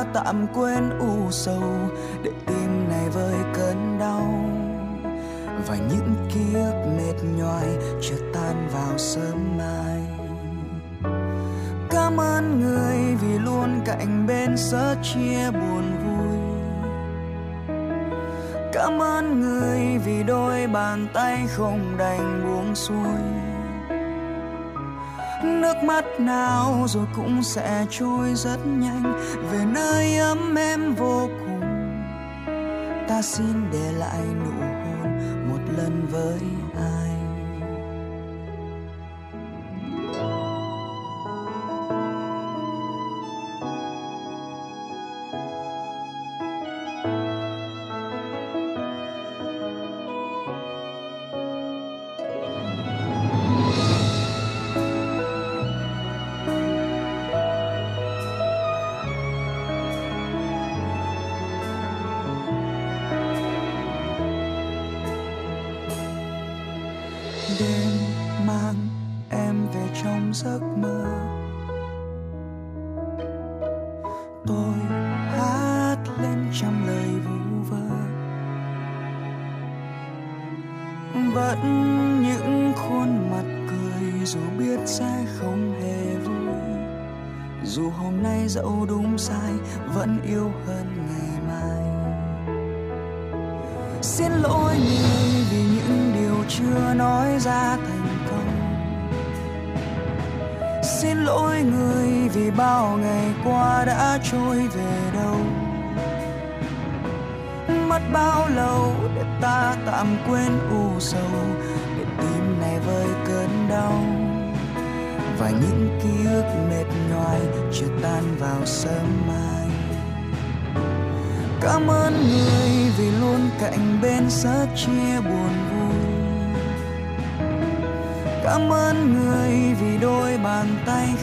Ta tạm quên u sầu để tim này vơi cơn đau. Và những ký ức mệt nhoài chưa tan vào sớm mai. Cảm ơn người vì luôn cạnh bên sớ chia buồn vui. Cảm ơn người vì đôi bàn tay không đành buông xuôi nước mắt nào rồi cũng sẽ trôi rất nhanh. Về nơi ấm em vô cùng, ta xin để lại nụ hôn một lần với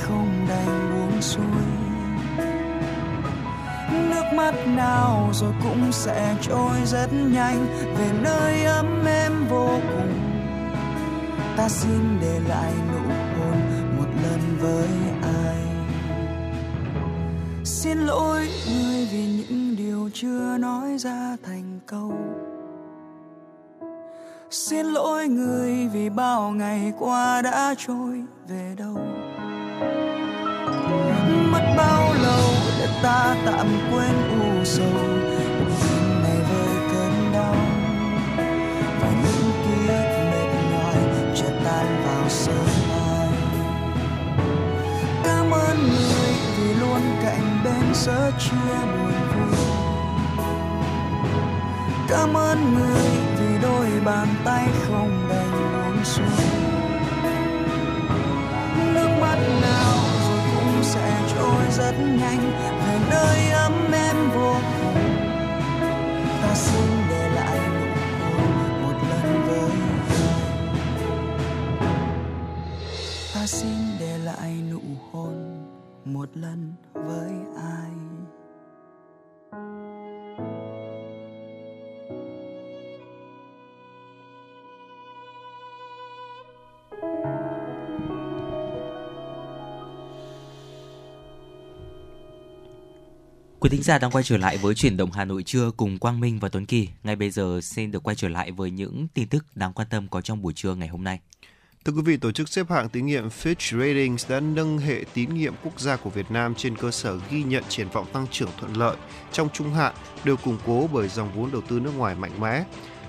không đành buông xuôi. Nước mắt nào rồi cũng sẽ trôi rất nhanh, về nơi ấm êm vô cùng. Ta xin để lại nụ hôn một lần với ai. Xin lỗi người vì những điều chưa nói ra thành câu. Xin lỗi người vì bao ngày qua đã trôi về đâu mất bao lâu để ta tạm quên u sầu? Tim này với cơn đau. Và những ký ức mệt nhoài chưa tan vào sớm mai. Cảm ơn người vì luôn cạnh bên sớt chia buồn vui. Cảm ơn người vì đôi bàn tay không đành buông xuôi nước mắt nào rồi cũng sẽ trôi rất nhanh về nơi ấm em vô cùng. Ta xin để lại nụ hôn một lần với ai. Ta xin để lại nụ hôn, một lần với ai. Quý thính giả đang quay trở lại với chuyển động Hà Nội trưa cùng Quang Minh và Tuấn Kỳ. Ngay bây giờ xin được quay trở lại với những tin tức đáng quan tâm có trong buổi trưa ngày hôm nay. Thưa quý vị, tổ chức xếp hạng tín nhiệm Fitch Ratings đã nâng hệ tín nhiệm quốc gia của Việt Nam trên cơ sở ghi nhận triển vọng tăng trưởng thuận lợi trong trung hạn được củng cố bởi dòng vốn đầu tư nước ngoài mạnh mẽ.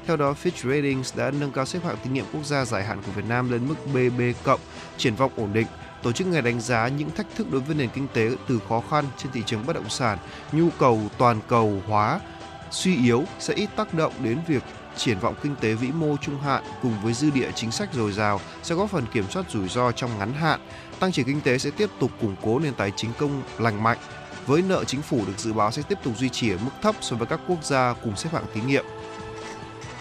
Theo đó, Fitch Ratings đã nâng cao xếp hạng tín nhiệm quốc gia dài hạn của Việt Nam lên mức BB cộng, triển vọng ổn định. Tổ chức này đánh giá những thách thức đối với nền kinh tế từ khó khăn trên thị trường bất động sản, nhu cầu toàn cầu hóa suy yếu sẽ ít tác động đến việc triển vọng kinh tế vĩ mô trung hạn cùng với dư địa chính sách dồi dào sẽ góp phần kiểm soát rủi ro trong ngắn hạn. Tăng trưởng kinh tế sẽ tiếp tục củng cố nền tài chính công lành mạnh. Với nợ chính phủ được dự báo sẽ tiếp tục duy trì ở mức thấp so với các quốc gia cùng xếp hạng tín nhiệm.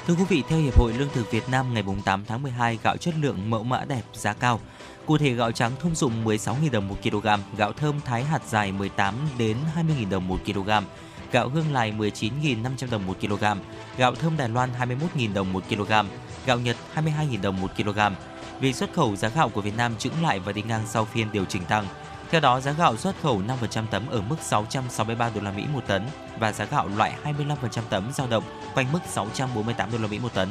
Thưa quý vị, theo Hiệp hội Lương thực Việt Nam ngày 8 tháng 12, gạo chất lượng mẫu mã đẹp, giá cao. Cụ thể gạo trắng thông dụng 16.000 đồng 1 kg, gạo thơm thái hạt dài 18 đến 20.000 đồng 1 kg, gạo hương lài 19.500 đồng 1 kg, gạo thơm Đài Loan 21.000 đồng 1 kg, gạo Nhật 22.000 đồng 1 kg. Vì xuất khẩu giá gạo của Việt Nam chững lại và đi ngang sau phiên điều chỉnh tăng. Theo đó, giá gạo xuất khẩu 5% tấm ở mức 663 đô la Mỹ một tấn và giá gạo loại 25% tấm dao động quanh mức 648 đô la Mỹ một tấn.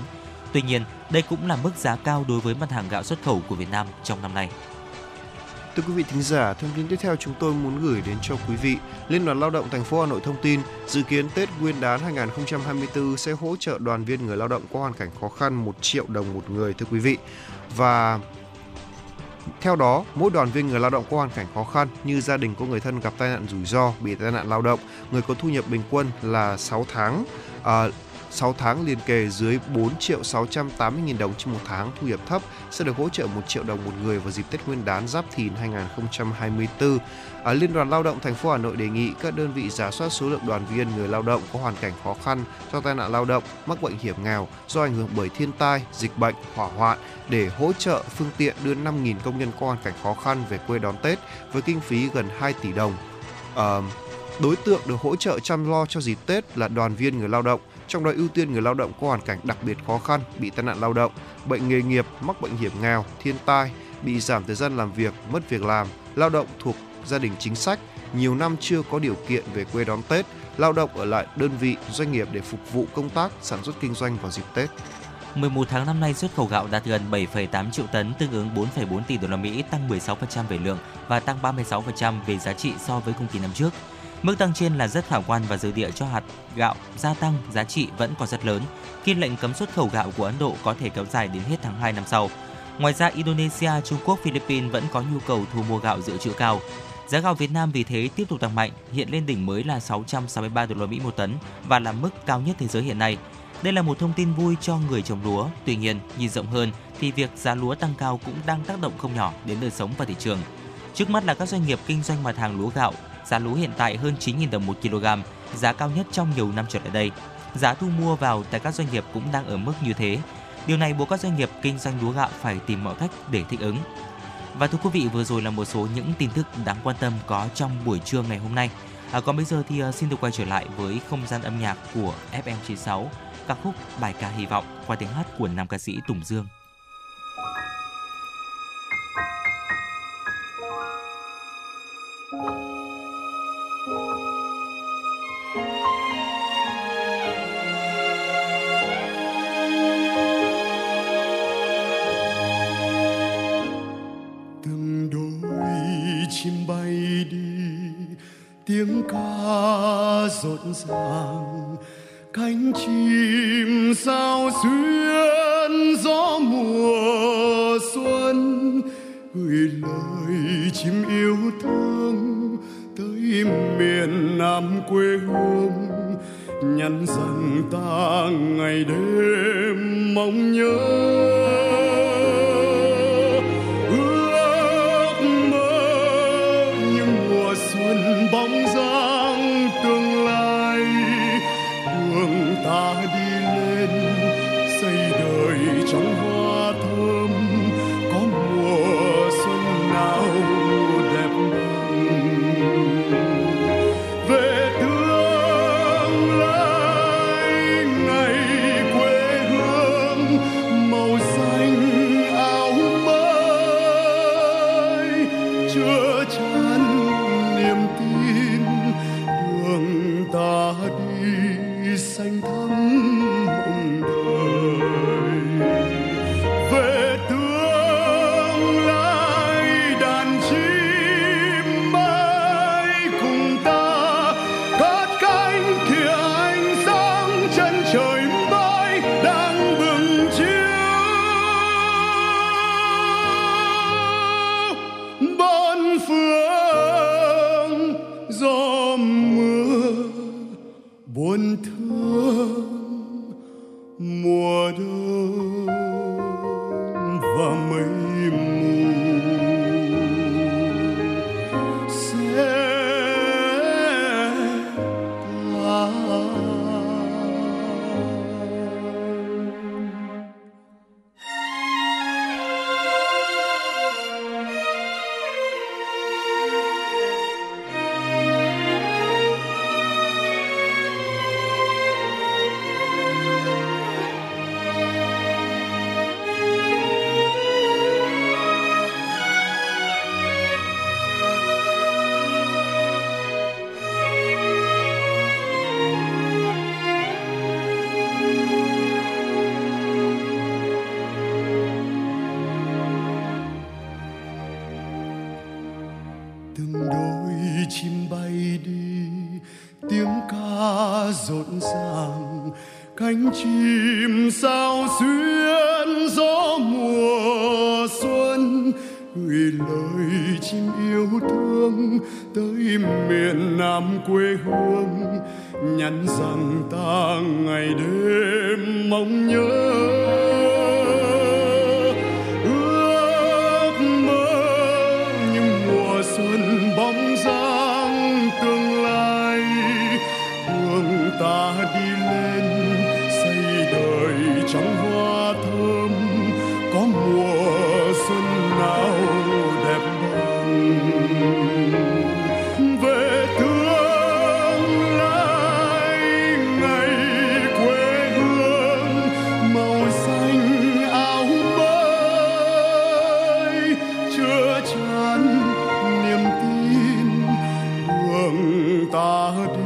Tuy nhiên, đây cũng là mức giá cao đối với mặt hàng gạo xuất khẩu của Việt Nam trong năm nay. Thưa quý vị thính giả, thông tin tiếp theo chúng tôi muốn gửi đến cho quý vị. Liên đoàn Lao động thành phố Hà Nội thông tin, dự kiến Tết Nguyên đán 2024 sẽ hỗ trợ đoàn viên người lao động có hoàn cảnh khó khăn 1 triệu đồng một người thưa quý vị. Và theo đó, mỗi đoàn viên người lao động có hoàn cảnh khó khăn như gia đình có người thân gặp tai nạn rủi ro, bị tai nạn lao động, người có thu nhập bình quân là 6 tháng, à, 6 tháng liền kề dưới 4 triệu 680 nghìn đồng trên một tháng thu nhập thấp sẽ được hỗ trợ 1 triệu đồng một người vào dịp Tết Nguyên đán Giáp Thìn 2024. ở Liên đoàn Lao động thành phố Hà Nội đề nghị các đơn vị giả soát số lượng đoàn viên người lao động có hoàn cảnh khó khăn do tai nạn lao động, mắc bệnh hiểm nghèo do ảnh hưởng bởi thiên tai, dịch bệnh, hỏa hoạn để hỗ trợ phương tiện đưa 5.000 công nhân có hoàn cảnh khó khăn về quê đón Tết với kinh phí gần 2 tỷ đồng. À, đối tượng được hỗ trợ chăm lo cho dịp Tết là đoàn viên người lao động trong đó ưu tiên người lao động có hoàn cảnh đặc biệt khó khăn, bị tai nạn lao động, bệnh nghề nghiệp, mắc bệnh hiểm nghèo, thiên tai, bị giảm thời gian làm việc, mất việc làm, lao động thuộc gia đình chính sách, nhiều năm chưa có điều kiện về quê đón Tết, lao động ở lại đơn vị, doanh nghiệp để phục vụ công tác sản xuất kinh doanh vào dịp Tết. 11 tháng năm nay xuất khẩu gạo đạt gần 7,8 triệu tấn, tương ứng 4,4 tỷ đô la Mỹ, tăng 16% về lượng và tăng 36% về giá trị so với cùng kỳ năm trước. Mức tăng trên là rất khả quan và dư địa cho hạt gạo gia tăng giá trị vẫn còn rất lớn khi lệnh cấm xuất khẩu gạo của Ấn Độ có thể kéo dài đến hết tháng 2 năm sau. Ngoài ra, Indonesia, Trung Quốc, Philippines vẫn có nhu cầu thu mua gạo dự trữ cao. Giá gạo Việt Nam vì thế tiếp tục tăng mạnh, hiện lên đỉnh mới là 663 đô la Mỹ một tấn và là mức cao nhất thế giới hiện nay. Đây là một thông tin vui cho người trồng lúa. Tuy nhiên, nhìn rộng hơn thì việc giá lúa tăng cao cũng đang tác động không nhỏ đến đời sống và thị trường. Trước mắt là các doanh nghiệp kinh doanh mặt hàng lúa gạo Giá lúa hiện tại hơn 9.000 đồng một kg, giá cao nhất trong nhiều năm trở lại đây. Giá thu mua vào tại các doanh nghiệp cũng đang ở mức như thế. Điều này buộc các doanh nghiệp kinh doanh lúa gạo phải tìm mọi cách để thích ứng. Và thưa quý vị, vừa rồi là một số những tin tức đáng quan tâm có trong buổi trưa ngày hôm nay. À, còn bây giờ thì à, xin được quay trở lại với không gian âm nhạc của FM96, ca khúc Bài ca hy vọng qua tiếng hát của nam ca sĩ Tùng Dương. rộn ràng cánh chim sao xuyên đường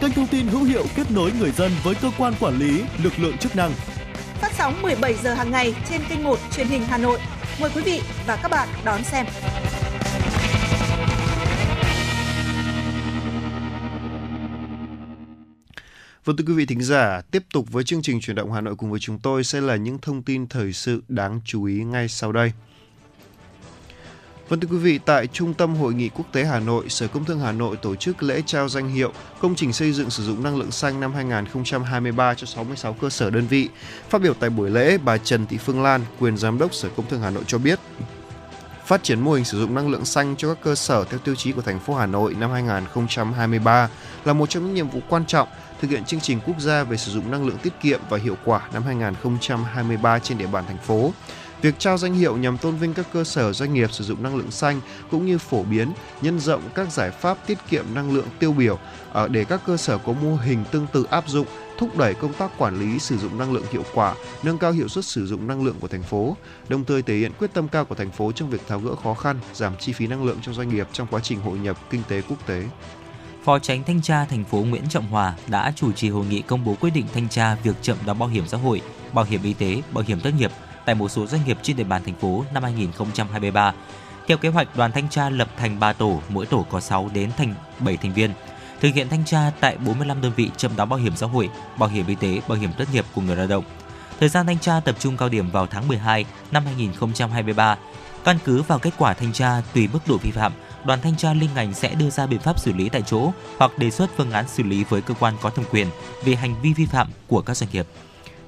kênh thông tin hữu hiệu kết nối người dân với cơ quan quản lý, lực lượng chức năng. Phát sóng 17 giờ hàng ngày trên kênh 1 truyền hình Hà Nội. Mời quý vị và các bạn đón xem. Vâng thưa quý vị thính giả, tiếp tục với chương trình chuyển động Hà Nội cùng với chúng tôi sẽ là những thông tin thời sự đáng chú ý ngay sau đây. Vâng thưa quý vị, tại Trung tâm Hội nghị Quốc tế Hà Nội, Sở Công Thương Hà Nội tổ chức lễ trao danh hiệu công trình xây dựng sử dụng năng lượng xanh năm 2023 cho 66 cơ sở đơn vị. Phát biểu tại buổi lễ, bà Trần Thị Phương Lan, quyền giám đốc Sở Công Thương Hà Nội cho biết, phát triển mô hình sử dụng năng lượng xanh cho các cơ sở theo tiêu chí của thành phố Hà Nội năm 2023 là một trong những nhiệm vụ quan trọng thực hiện chương trình quốc gia về sử dụng năng lượng tiết kiệm và hiệu quả năm 2023 trên địa bàn thành phố. Việc trao danh hiệu nhằm tôn vinh các cơ sở doanh nghiệp sử dụng năng lượng xanh cũng như phổ biến, nhân rộng các giải pháp tiết kiệm năng lượng tiêu biểu ờ, để các cơ sở có mô hình tương tự áp dụng, thúc đẩy công tác quản lý sử dụng năng lượng hiệu quả, nâng cao hiệu suất sử dụng năng lượng của thành phố, đồng thời thể hiện quyết tâm cao của thành phố trong việc tháo gỡ khó khăn, giảm chi phí năng lượng cho doanh nghiệp trong quá trình hội nhập kinh tế quốc tế. Phó Tránh Thanh tra thành phố Nguyễn Trọng Hòa đã chủ trì hội nghị công bố quyết định thanh tra việc chậm đóng bảo hiểm xã hội, bảo hiểm y tế, bảo hiểm thất nghiệp tại một số doanh nghiệp trên địa bàn thành phố năm 2023. Theo kế hoạch, đoàn thanh tra lập thành 3 tổ, mỗi tổ có 6 đến thành 7 thành viên. Thực hiện thanh tra tại 45 đơn vị chậm đóng bảo hiểm xã hội, bảo hiểm y tế, bảo hiểm thất nghiệp của người lao động. Thời gian thanh tra tập trung cao điểm vào tháng 12 năm 2023. Căn cứ vào kết quả thanh tra tùy mức độ vi phạm, đoàn thanh tra liên ngành sẽ đưa ra biện pháp xử lý tại chỗ hoặc đề xuất phương án xử lý với cơ quan có thẩm quyền về hành vi vi phạm của các doanh nghiệp.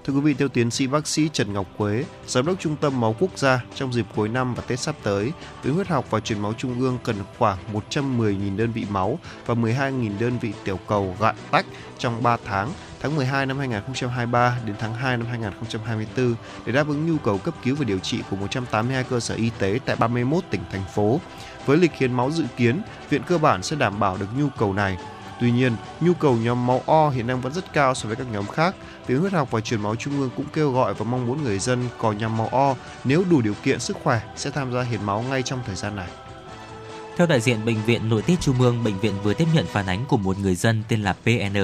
Thưa quý vị, theo tiến sĩ bác sĩ Trần Ngọc Quế, Giám đốc Trung tâm Máu Quốc gia, trong dịp cuối năm và Tết sắp tới, Viện Huyết học và Truyền máu Trung ương cần khoảng 110.000 đơn vị máu và 12.000 đơn vị tiểu cầu gạn tách trong 3 tháng, tháng 12 năm 2023 đến tháng 2 năm 2024 để đáp ứng nhu cầu cấp cứu và điều trị của 182 cơ sở y tế tại 31 tỉnh thành phố. Với lịch hiến máu dự kiến, viện cơ bản sẽ đảm bảo được nhu cầu này. Tuy nhiên, nhu cầu nhóm máu O hiện đang vẫn rất cao so với các nhóm khác. Viện Huyết học và Truyền máu Trung ương cũng kêu gọi và mong muốn người dân có nhóm máu O nếu đủ điều kiện sức khỏe sẽ tham gia hiến máu ngay trong thời gian này. Theo đại diện Bệnh viện Nội tiết Trung ương, bệnh viện vừa tiếp nhận phản ánh của một người dân tên là PN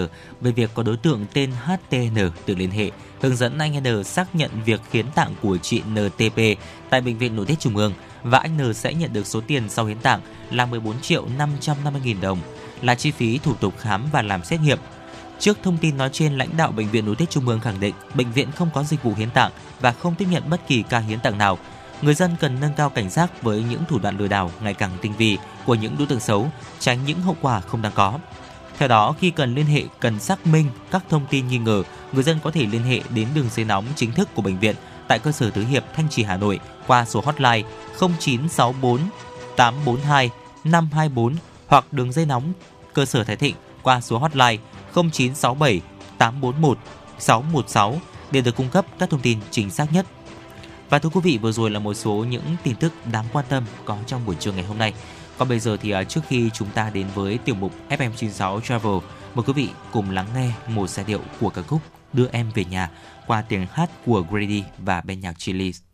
về việc có đối tượng tên HTN tự liên hệ, hướng dẫn anh N xác nhận việc hiến tạng của chị NTP tại Bệnh viện Nội tiết Trung ương và anh N sẽ nhận được số tiền sau hiến tạng là 14 triệu 550 nghìn đồng, là chi phí thủ tục khám và làm xét nghiệm. Trước thông tin nói trên, lãnh đạo Bệnh viện Nối tiết Trung ương khẳng định bệnh viện không có dịch vụ hiến tạng và không tiếp nhận bất kỳ ca hiến tạng nào. Người dân cần nâng cao cảnh giác với những thủ đoạn lừa đảo ngày càng tinh vi của những đối tượng xấu, tránh những hậu quả không đáng có. Theo đó, khi cần liên hệ, cần xác minh các thông tin nghi ngờ, người dân có thể liên hệ đến đường dây nóng chính thức của bệnh viện tại cơ sở Tứ Hiệp, Thanh Trì, Hà Nội qua số hotline 0964 842 524 hoặc đường dây nóng cơ sở Thái Thịnh qua số hotline 0967 841 616 để được cung cấp các thông tin chính xác nhất. Và thưa quý vị, vừa rồi là một số những tin tức đáng quan tâm có trong buổi trưa ngày hôm nay. Còn bây giờ thì à, trước khi chúng ta đến với tiểu mục FM96 Travel, mời quý vị cùng lắng nghe một giai điệu của ca khúc Đưa em về nhà qua tiếng hát của Grady và bên nhạc Chili's.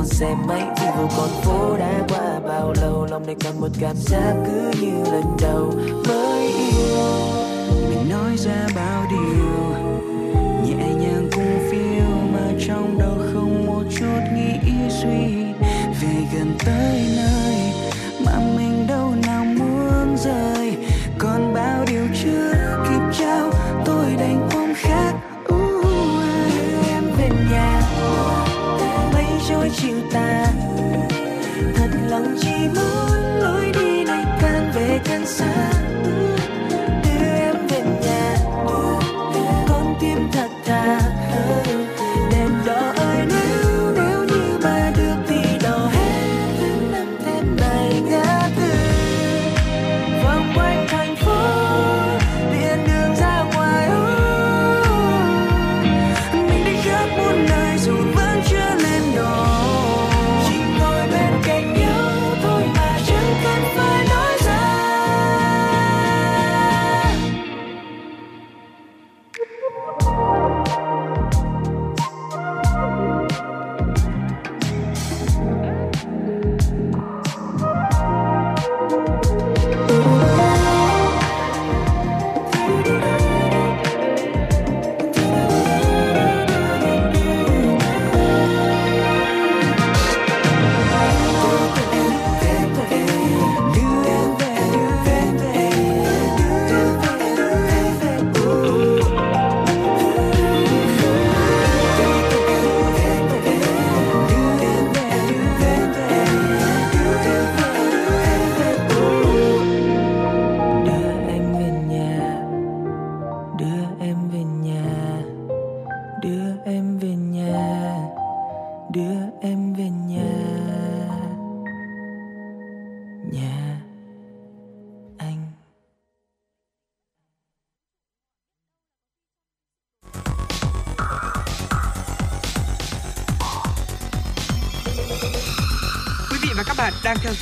Con xe máy Vì vừa con phố đã qua. Bao lâu Lòng này còn một cảm giác cứ như lần đầu mới yêu. Mình nói ra bao điều, Nhẹ nhàng cùng phiêu mà trong đầu không một chút nghĩ suy. Về gần tới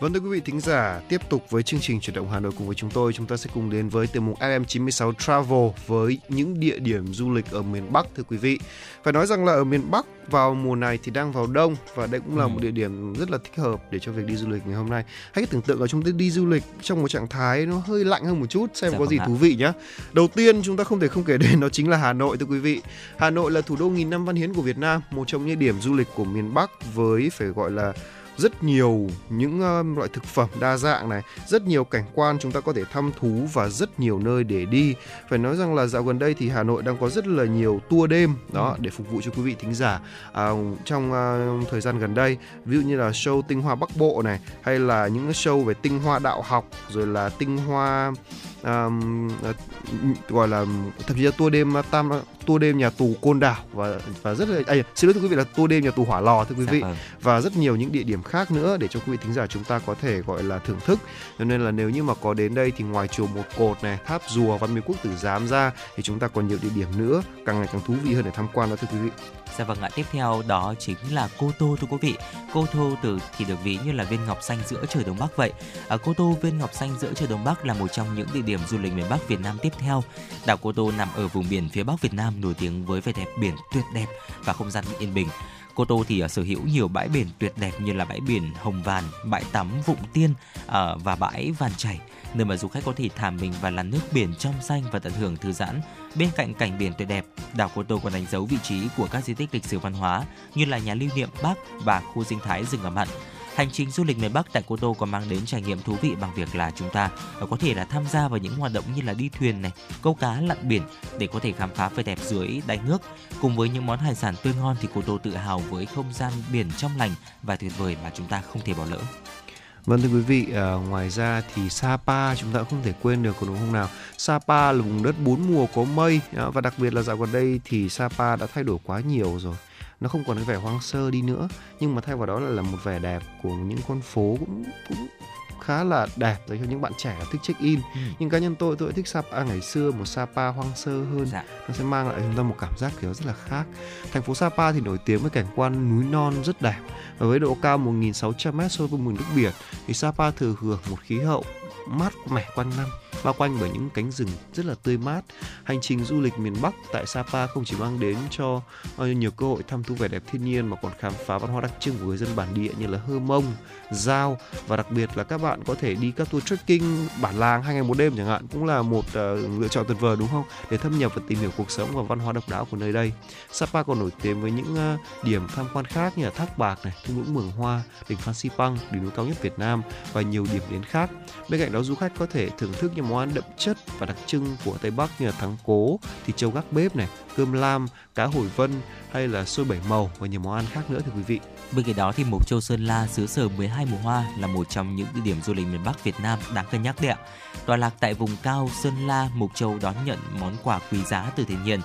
Vâng thưa quý vị thính giả, tiếp tục với chương trình chuyển động Hà Nội cùng với chúng tôi, chúng ta sẽ cùng đến với tiểu mục FM96 Travel với những địa điểm du lịch ở miền Bắc thưa quý vị. Phải nói rằng là ở miền Bắc vào mùa này thì đang vào đông và đây cũng là ừ. một địa điểm rất là thích hợp để cho việc đi du lịch ngày hôm nay. Hãy tưởng tượng là chúng ta đi du lịch trong một trạng thái nó hơi lạnh hơn một chút xem dạ có gì vâng thú vị nhé. Đầu tiên chúng ta không thể không kể đến đó chính là Hà Nội thưa quý vị. Hà Nội là thủ đô nghìn năm văn hiến của Việt Nam, một trong những điểm du lịch của miền Bắc với phải gọi là rất nhiều những uh, loại thực phẩm đa dạng này, rất nhiều cảnh quan chúng ta có thể thăm thú và rất nhiều nơi để đi. Phải nói rằng là dạo gần đây thì Hà Nội đang có rất là nhiều tour đêm đó ừ. để phục vụ cho quý vị thính giả à, trong uh, thời gian gần đây. Ví dụ như là show tinh hoa Bắc Bộ này hay là những show về tinh hoa đạo học rồi là tinh hoa um, gọi là thậm chí là tour đêm tam tour đêm nhà tù Côn Đảo và và rất là à, xin lỗi thưa quý vị là tour đêm nhà tù Hỏa Lò thưa quý dạ vị. vâng. và rất nhiều những địa điểm khác nữa để cho quý vị thính giả chúng ta có thể gọi là thưởng thức. Cho nên là nếu như mà có đến đây thì ngoài chùa một cột này tháp rùa văn miếu quốc tử giám ra thì chúng ta còn nhiều địa điểm nữa càng ngày càng thú vị hơn để tham quan đó thưa quý vị Dạ vâng ạ, tiếp theo đó chính là Cô Tô thưa quý vị. Cô Tô từ thì được ví như là viên ngọc xanh giữa trời Đông Bắc vậy. Ở Cô Tô, viên ngọc xanh giữa trời Đông Bắc là một trong những địa điểm du lịch miền Bắc Việt Nam tiếp theo. Đảo Cô Tô nằm ở vùng biển phía Bắc Việt Nam nổi tiếng với vẻ đẹp biển tuyệt đẹp và không gian yên bình. Cô Tô thì à, sở hữu nhiều bãi biển tuyệt đẹp như là bãi biển Hồng Vàn, bãi tắm Vụng Tiên à, và bãi Vàn Chảy nơi mà du khách có thể thả mình và làn nước biển trong xanh và tận hưởng thư giãn. Bên cạnh cảnh biển tuyệt đẹp, đảo Cô Tô còn đánh dấu vị trí của các di tích lịch sử văn hóa như là nhà lưu niệm Bắc và khu sinh thái rừng ngập mặn. Hành trình du lịch miền Bắc tại Cô Tô còn mang đến trải nghiệm thú vị bằng việc là chúng ta ờ, có thể là tham gia vào những hoạt động như là đi thuyền này, câu cá, lặn biển để có thể khám phá vẻ đẹp dưới đáy nước. Cùng với những món hải sản tươi ngon thì Cô Tô tự hào với không gian biển trong lành và tuyệt vời mà chúng ta không thể bỏ lỡ. Vâng thưa quý vị, à, ngoài ra thì Sapa chúng ta cũng không thể quên được đúng không nào? Sapa là vùng đất bốn mùa có mây à, và đặc biệt là dạo gần đây thì Sapa đã thay đổi quá nhiều rồi. Nó không còn cái vẻ hoang sơ đi nữa, nhưng mà thay vào đó là, là một vẻ đẹp của những con phố cũng cũng khá là đẹp dành cho những bạn trẻ thích check in ừ. nhưng cá nhân tôi tôi thích Sapa ngày xưa một Sapa hoang sơ hơn dạ. nó sẽ mang lại chúng ta một cảm giác kiểu rất là khác thành phố Sapa thì nổi tiếng với cảnh quan núi non rất đẹp và với độ cao 1.600m so với mực nước biển thì Sapa thừa hưởng một khí hậu mát mẻ quanh năm bao quanh bởi những cánh rừng rất là tươi mát. Hành trình du lịch miền Bắc tại Sapa không chỉ mang đến cho ờ, nhiều cơ hội thăm thú vẻ đẹp thiên nhiên mà còn khám phá văn hóa đặc trưng của người dân bản địa như là hơ mông, giao và đặc biệt là các bạn có thể đi các tour trekking bản làng hai ngày một đêm chẳng hạn cũng là một uh, lựa chọn tuyệt vời đúng không? Để thâm nhập và tìm hiểu cuộc sống và văn hóa độc đáo của nơi đây. Sapa còn nổi tiếng với những uh, điểm tham quan khác như là Thác Bạc này, thung lũng Mường Hoa, đỉnh Phan Xipang, đỉnh núi cao nhất Việt Nam và nhiều điểm đến khác. Bên cạnh đó du khách có thể thưởng thức những món ăn đậm chất và đặc trưng của Tây Bắc như là thắng cố, thịt trâu gác bếp này, cơm lam, cá hồi vân hay là xôi bảy màu và nhiều món ăn khác nữa thưa quý vị. Bên cạnh đó thì Mộc Châu Sơn La xứ sở 12 mùa hoa là một trong những địa điểm du lịch miền Bắc Việt Nam đáng cân nhắc đấy ạ. Tọa lạc tại vùng cao Sơn La, Mộc Châu đón nhận món quà quý giá từ thiên nhiên,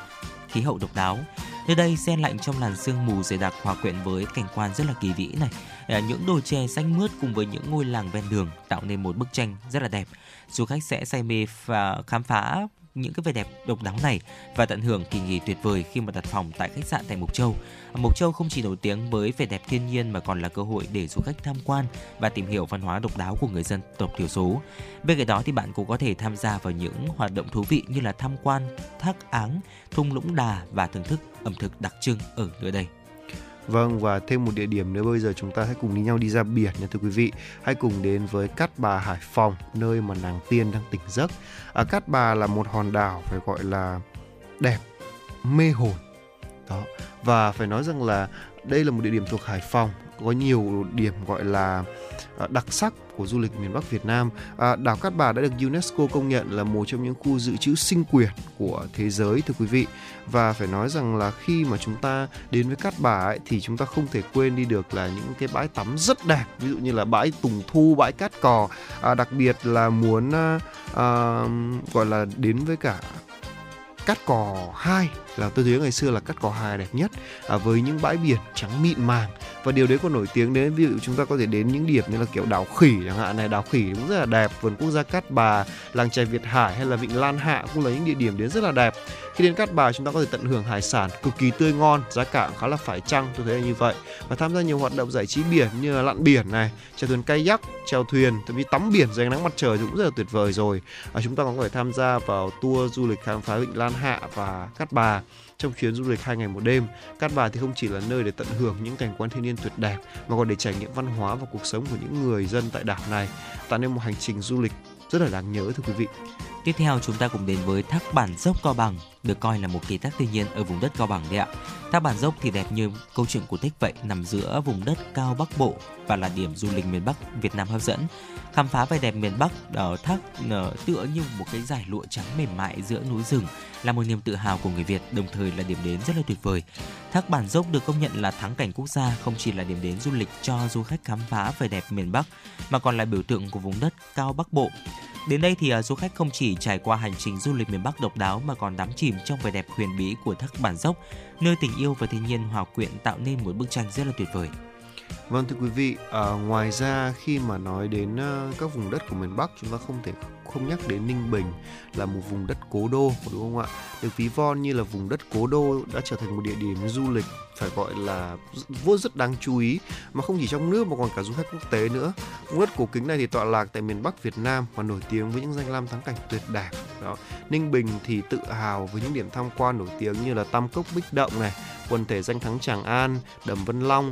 khí hậu độc đáo. Nơi đây xen lạnh trong làn sương mù dày đặc hòa quyện với cảnh quan rất là kỳ vĩ này. À, những đồi chè xanh mướt cùng với những ngôi làng ven đường tạo nên một bức tranh rất là đẹp. Du khách sẽ say mê và khám phá những cái vẻ đẹp độc đáo này và tận hưởng kỳ nghỉ tuyệt vời khi mà đặt phòng tại khách sạn tại Mộc Châu. Mộc Châu không chỉ nổi tiếng với vẻ đẹp thiên nhiên mà còn là cơ hội để du khách tham quan và tìm hiểu văn hóa độc đáo của người dân tộc thiểu số. Bên cạnh đó thì bạn cũng có thể tham gia vào những hoạt động thú vị như là tham quan thác áng, thung lũng đà và thưởng thức ẩm thực đặc trưng ở nơi đây. Vâng và thêm một địa điểm nữa bây giờ chúng ta hãy cùng đi nhau đi ra biển nha thưa quý vị. Hãy cùng đến với Cát Bà Hải Phòng, nơi mà nàng tiên đang tỉnh giấc. À, Cát Bà là một hòn đảo phải gọi là đẹp, mê hồn. Đó. Và phải nói rằng là đây là một địa điểm thuộc Hải Phòng có nhiều điểm gọi là à, đặc sắc của du lịch miền Bắc Việt Nam. À, đảo Cát Bà đã được UNESCO công nhận là một trong những khu dự trữ sinh quyền của thế giới thưa quý vị. Và phải nói rằng là khi mà chúng ta đến với Cát Bà ấy, thì chúng ta không thể quên đi được là những cái bãi tắm rất đẹp, ví dụ như là bãi Tùng Thu, bãi Cát Cò. À, đặc biệt là muốn à, à, gọi là đến với cả Cát Cò 2 là tôi nhớ ngày xưa là Cát Cò 2 đẹp nhất à, với những bãi biển trắng mịn màng. Và điều đấy còn nổi tiếng đến ví dụ chúng ta có thể đến những điểm như là kiểu đảo khỉ chẳng hạn này. Đảo khỉ cũng rất là đẹp vườn quốc gia Cát Bà làng chài Việt Hải hay là vịnh Lan Hạ cũng là những địa điểm đến rất là đẹp. Khi đến Cát Bà chúng ta có thể tận hưởng hải sản cực kỳ tươi ngon giá cả khá là phải chăng tôi thấy là như vậy. Và tham gia nhiều hoạt động giải trí biển như là lặn biển này chèo thuyền kayak chèo thuyền thậm chí tắm biển dưới ánh nắng mặt trời cũng rất là tuyệt vời rồi. À, chúng ta còn có thể tham gia vào tour du lịch khám phá vịnh Lan Hạ và Cát Bà trong chuyến du lịch hai ngày một đêm. Cát Bà thì không chỉ là nơi để tận hưởng những cảnh quan thiên nhiên tuyệt đẹp mà còn để trải nghiệm văn hóa và cuộc sống của những người dân tại đảo này, tạo nên một hành trình du lịch rất là đáng nhớ thưa quý vị. Tiếp theo chúng ta cùng đến với thác bản dốc Cao Bằng, được coi là một kỳ tác thiên nhiên ở vùng đất Cao Bằng đấy ạ. Thác bản dốc thì đẹp như câu chuyện cổ tích vậy, nằm giữa vùng đất cao Bắc Bộ và là điểm du lịch miền Bắc Việt Nam hấp dẫn. Khám phá vẻ đẹp miền Bắc ở thác ờ, tựa như một cái giải lụa trắng mềm mại giữa núi rừng là một niềm tự hào của người Việt, đồng thời là điểm đến rất là tuyệt vời. Thác bản dốc được công nhận là thắng cảnh quốc gia không chỉ là điểm đến du lịch cho du khách khám phá vẻ đẹp miền Bắc mà còn là biểu tượng của vùng đất cao Bắc Bộ. Đến đây thì à, du khách không chỉ trải qua hành trình du lịch miền Bắc độc đáo mà còn đắm chìm trong vẻ đẹp huyền bí của thác bản dốc, nơi tình yêu và thiên nhiên hòa quyện tạo nên một bức tranh rất là tuyệt vời. Vâng thưa quý vị, à, ngoài ra khi mà nói đến uh, các vùng đất của miền Bắc chúng ta không thể không nhắc đến Ninh Bình là một vùng đất cố đô đúng không ạ? Được ví von như là vùng đất cố đô đã trở thành một địa điểm du lịch phải gọi là vô rất đáng chú ý mà không chỉ trong nước mà còn cả du khách quốc tế nữa. Vùng đất cổ kính này thì tọa lạc tại miền Bắc Việt Nam và nổi tiếng với những danh lam thắng cảnh tuyệt đẹp. Đó. Ninh Bình thì tự hào với những điểm tham quan nổi tiếng như là Tam Cốc Bích Động này, quần thể danh thắng Tràng An, Đầm Vân Long,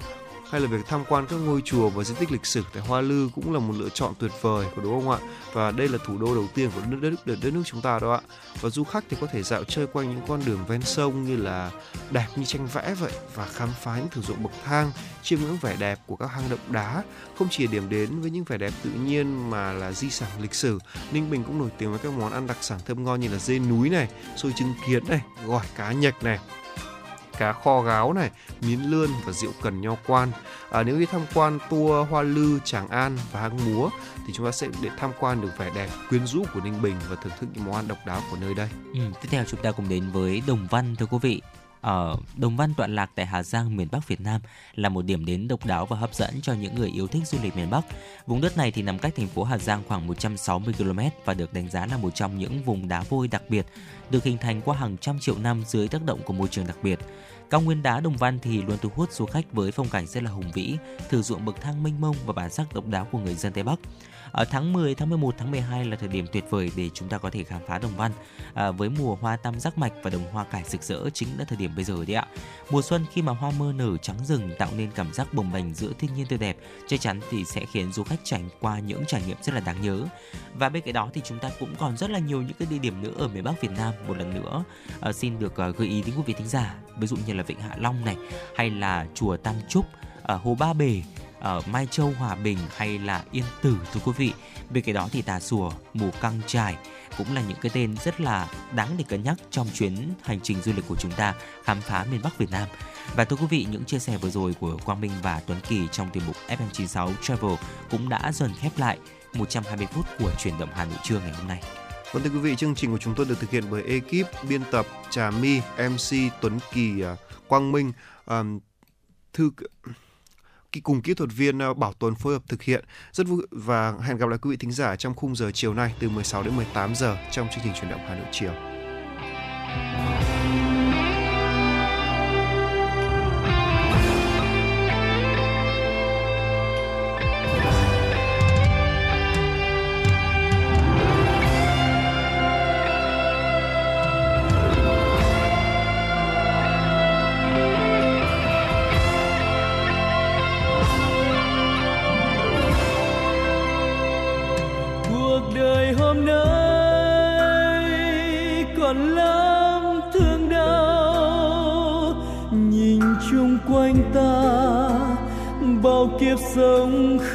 hay là việc tham quan các ngôi chùa và di tích lịch sử tại Hoa Lư cũng là một lựa chọn tuyệt vời của đúng không ạ? Và đây là thủ đô đầu tiên của đất nước đất, đất nước chúng ta đó ạ. Và du khách thì có thể dạo chơi quanh những con đường ven sông như là đẹp như tranh vẽ vậy và khám phá những thử dụng bậc thang, chiêm ngưỡng vẻ đẹp của các hang động đá. Không chỉ điểm đến với những vẻ đẹp tự nhiên mà là di sản lịch sử. Ninh Bình cũng nổi tiếng với các món ăn đặc sản thơm ngon như là dê núi này, xôi trứng kiến này, gỏi cá nhạch này, cá kho gáo này, miến lươn và rượu cần nho quan. À, nếu đi tham quan tour Hoa Lư, Tràng An và hang múa thì chúng ta sẽ để tham quan được vẻ đẹp quyến rũ của Ninh Bình và thưởng thức những món ăn độc đáo của nơi đây. Ừ, tiếp theo chúng ta cùng đến với Đồng Văn thưa quý vị. Ở Đồng Văn tọa lạc tại Hà Giang, miền Bắc Việt Nam là một điểm đến độc đáo và hấp dẫn cho những người yêu thích du lịch miền Bắc. Vùng đất này thì nằm cách thành phố Hà Giang khoảng 160 km và được đánh giá là một trong những vùng đá vôi đặc biệt, được hình thành qua hàng trăm triệu năm dưới tác động của môi trường đặc biệt. Cao nguyên đá Đồng Văn thì luôn thu hút du khách với phong cảnh rất là hùng vĩ, thử ruộng bậc thang mênh mông và bản sắc độc đáo của người dân Tây Bắc. Ở tháng 10, tháng 11, tháng 12 là thời điểm tuyệt vời để chúng ta có thể khám phá Đồng Văn. À, với mùa hoa tam giác mạch và đồng hoa cải rực rỡ chính là thời điểm bây giờ đấy ạ. Mùa xuân khi mà hoa mơ nở trắng rừng tạo nên cảm giác bồng bềnh giữa thiên nhiên tươi đẹp, chắc chắn thì sẽ khiến du khách trải qua những trải nghiệm rất là đáng nhớ. Và bên cạnh đó thì chúng ta cũng còn rất là nhiều những cái địa điểm nữa ở miền Bắc Việt Nam. Một lần nữa à, xin được à, gợi ý đến quý vị thính giả, ví dụ như là Vịnh Hạ Long này, hay là chùa Tam Trúc, ở Hồ Ba Bể, ở Mai Châu Hòa Bình hay là Yên Tử thưa quý vị. Bên cạnh đó thì Tà Sùa, Mù Căng Trải cũng là những cái tên rất là đáng để cân nhắc trong chuyến hành trình du lịch của chúng ta khám phá miền Bắc Việt Nam. Và thưa quý vị, những chia sẻ vừa rồi của Quang Minh và Tuấn Kỳ trong tiết mục FM96 Travel cũng đã dần khép lại 120 phút của truyền động Hà Nội trưa ngày hôm nay. Vâng thưa quý vị, chương trình của chúng tôi được thực hiện bởi ekip biên tập Trà My, MC Tuấn Kỳ, à, Quang Minh, um, thư cùng kỹ thuật viên ờ, Bảo Tuấn phối hợp thực hiện. Rất vui và hẹn gặp lại quý vị thính giả trong khung giờ chiều nay từ 16 đến 18 giờ trong chương trình chuyển động Hà Nội chiều.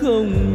Không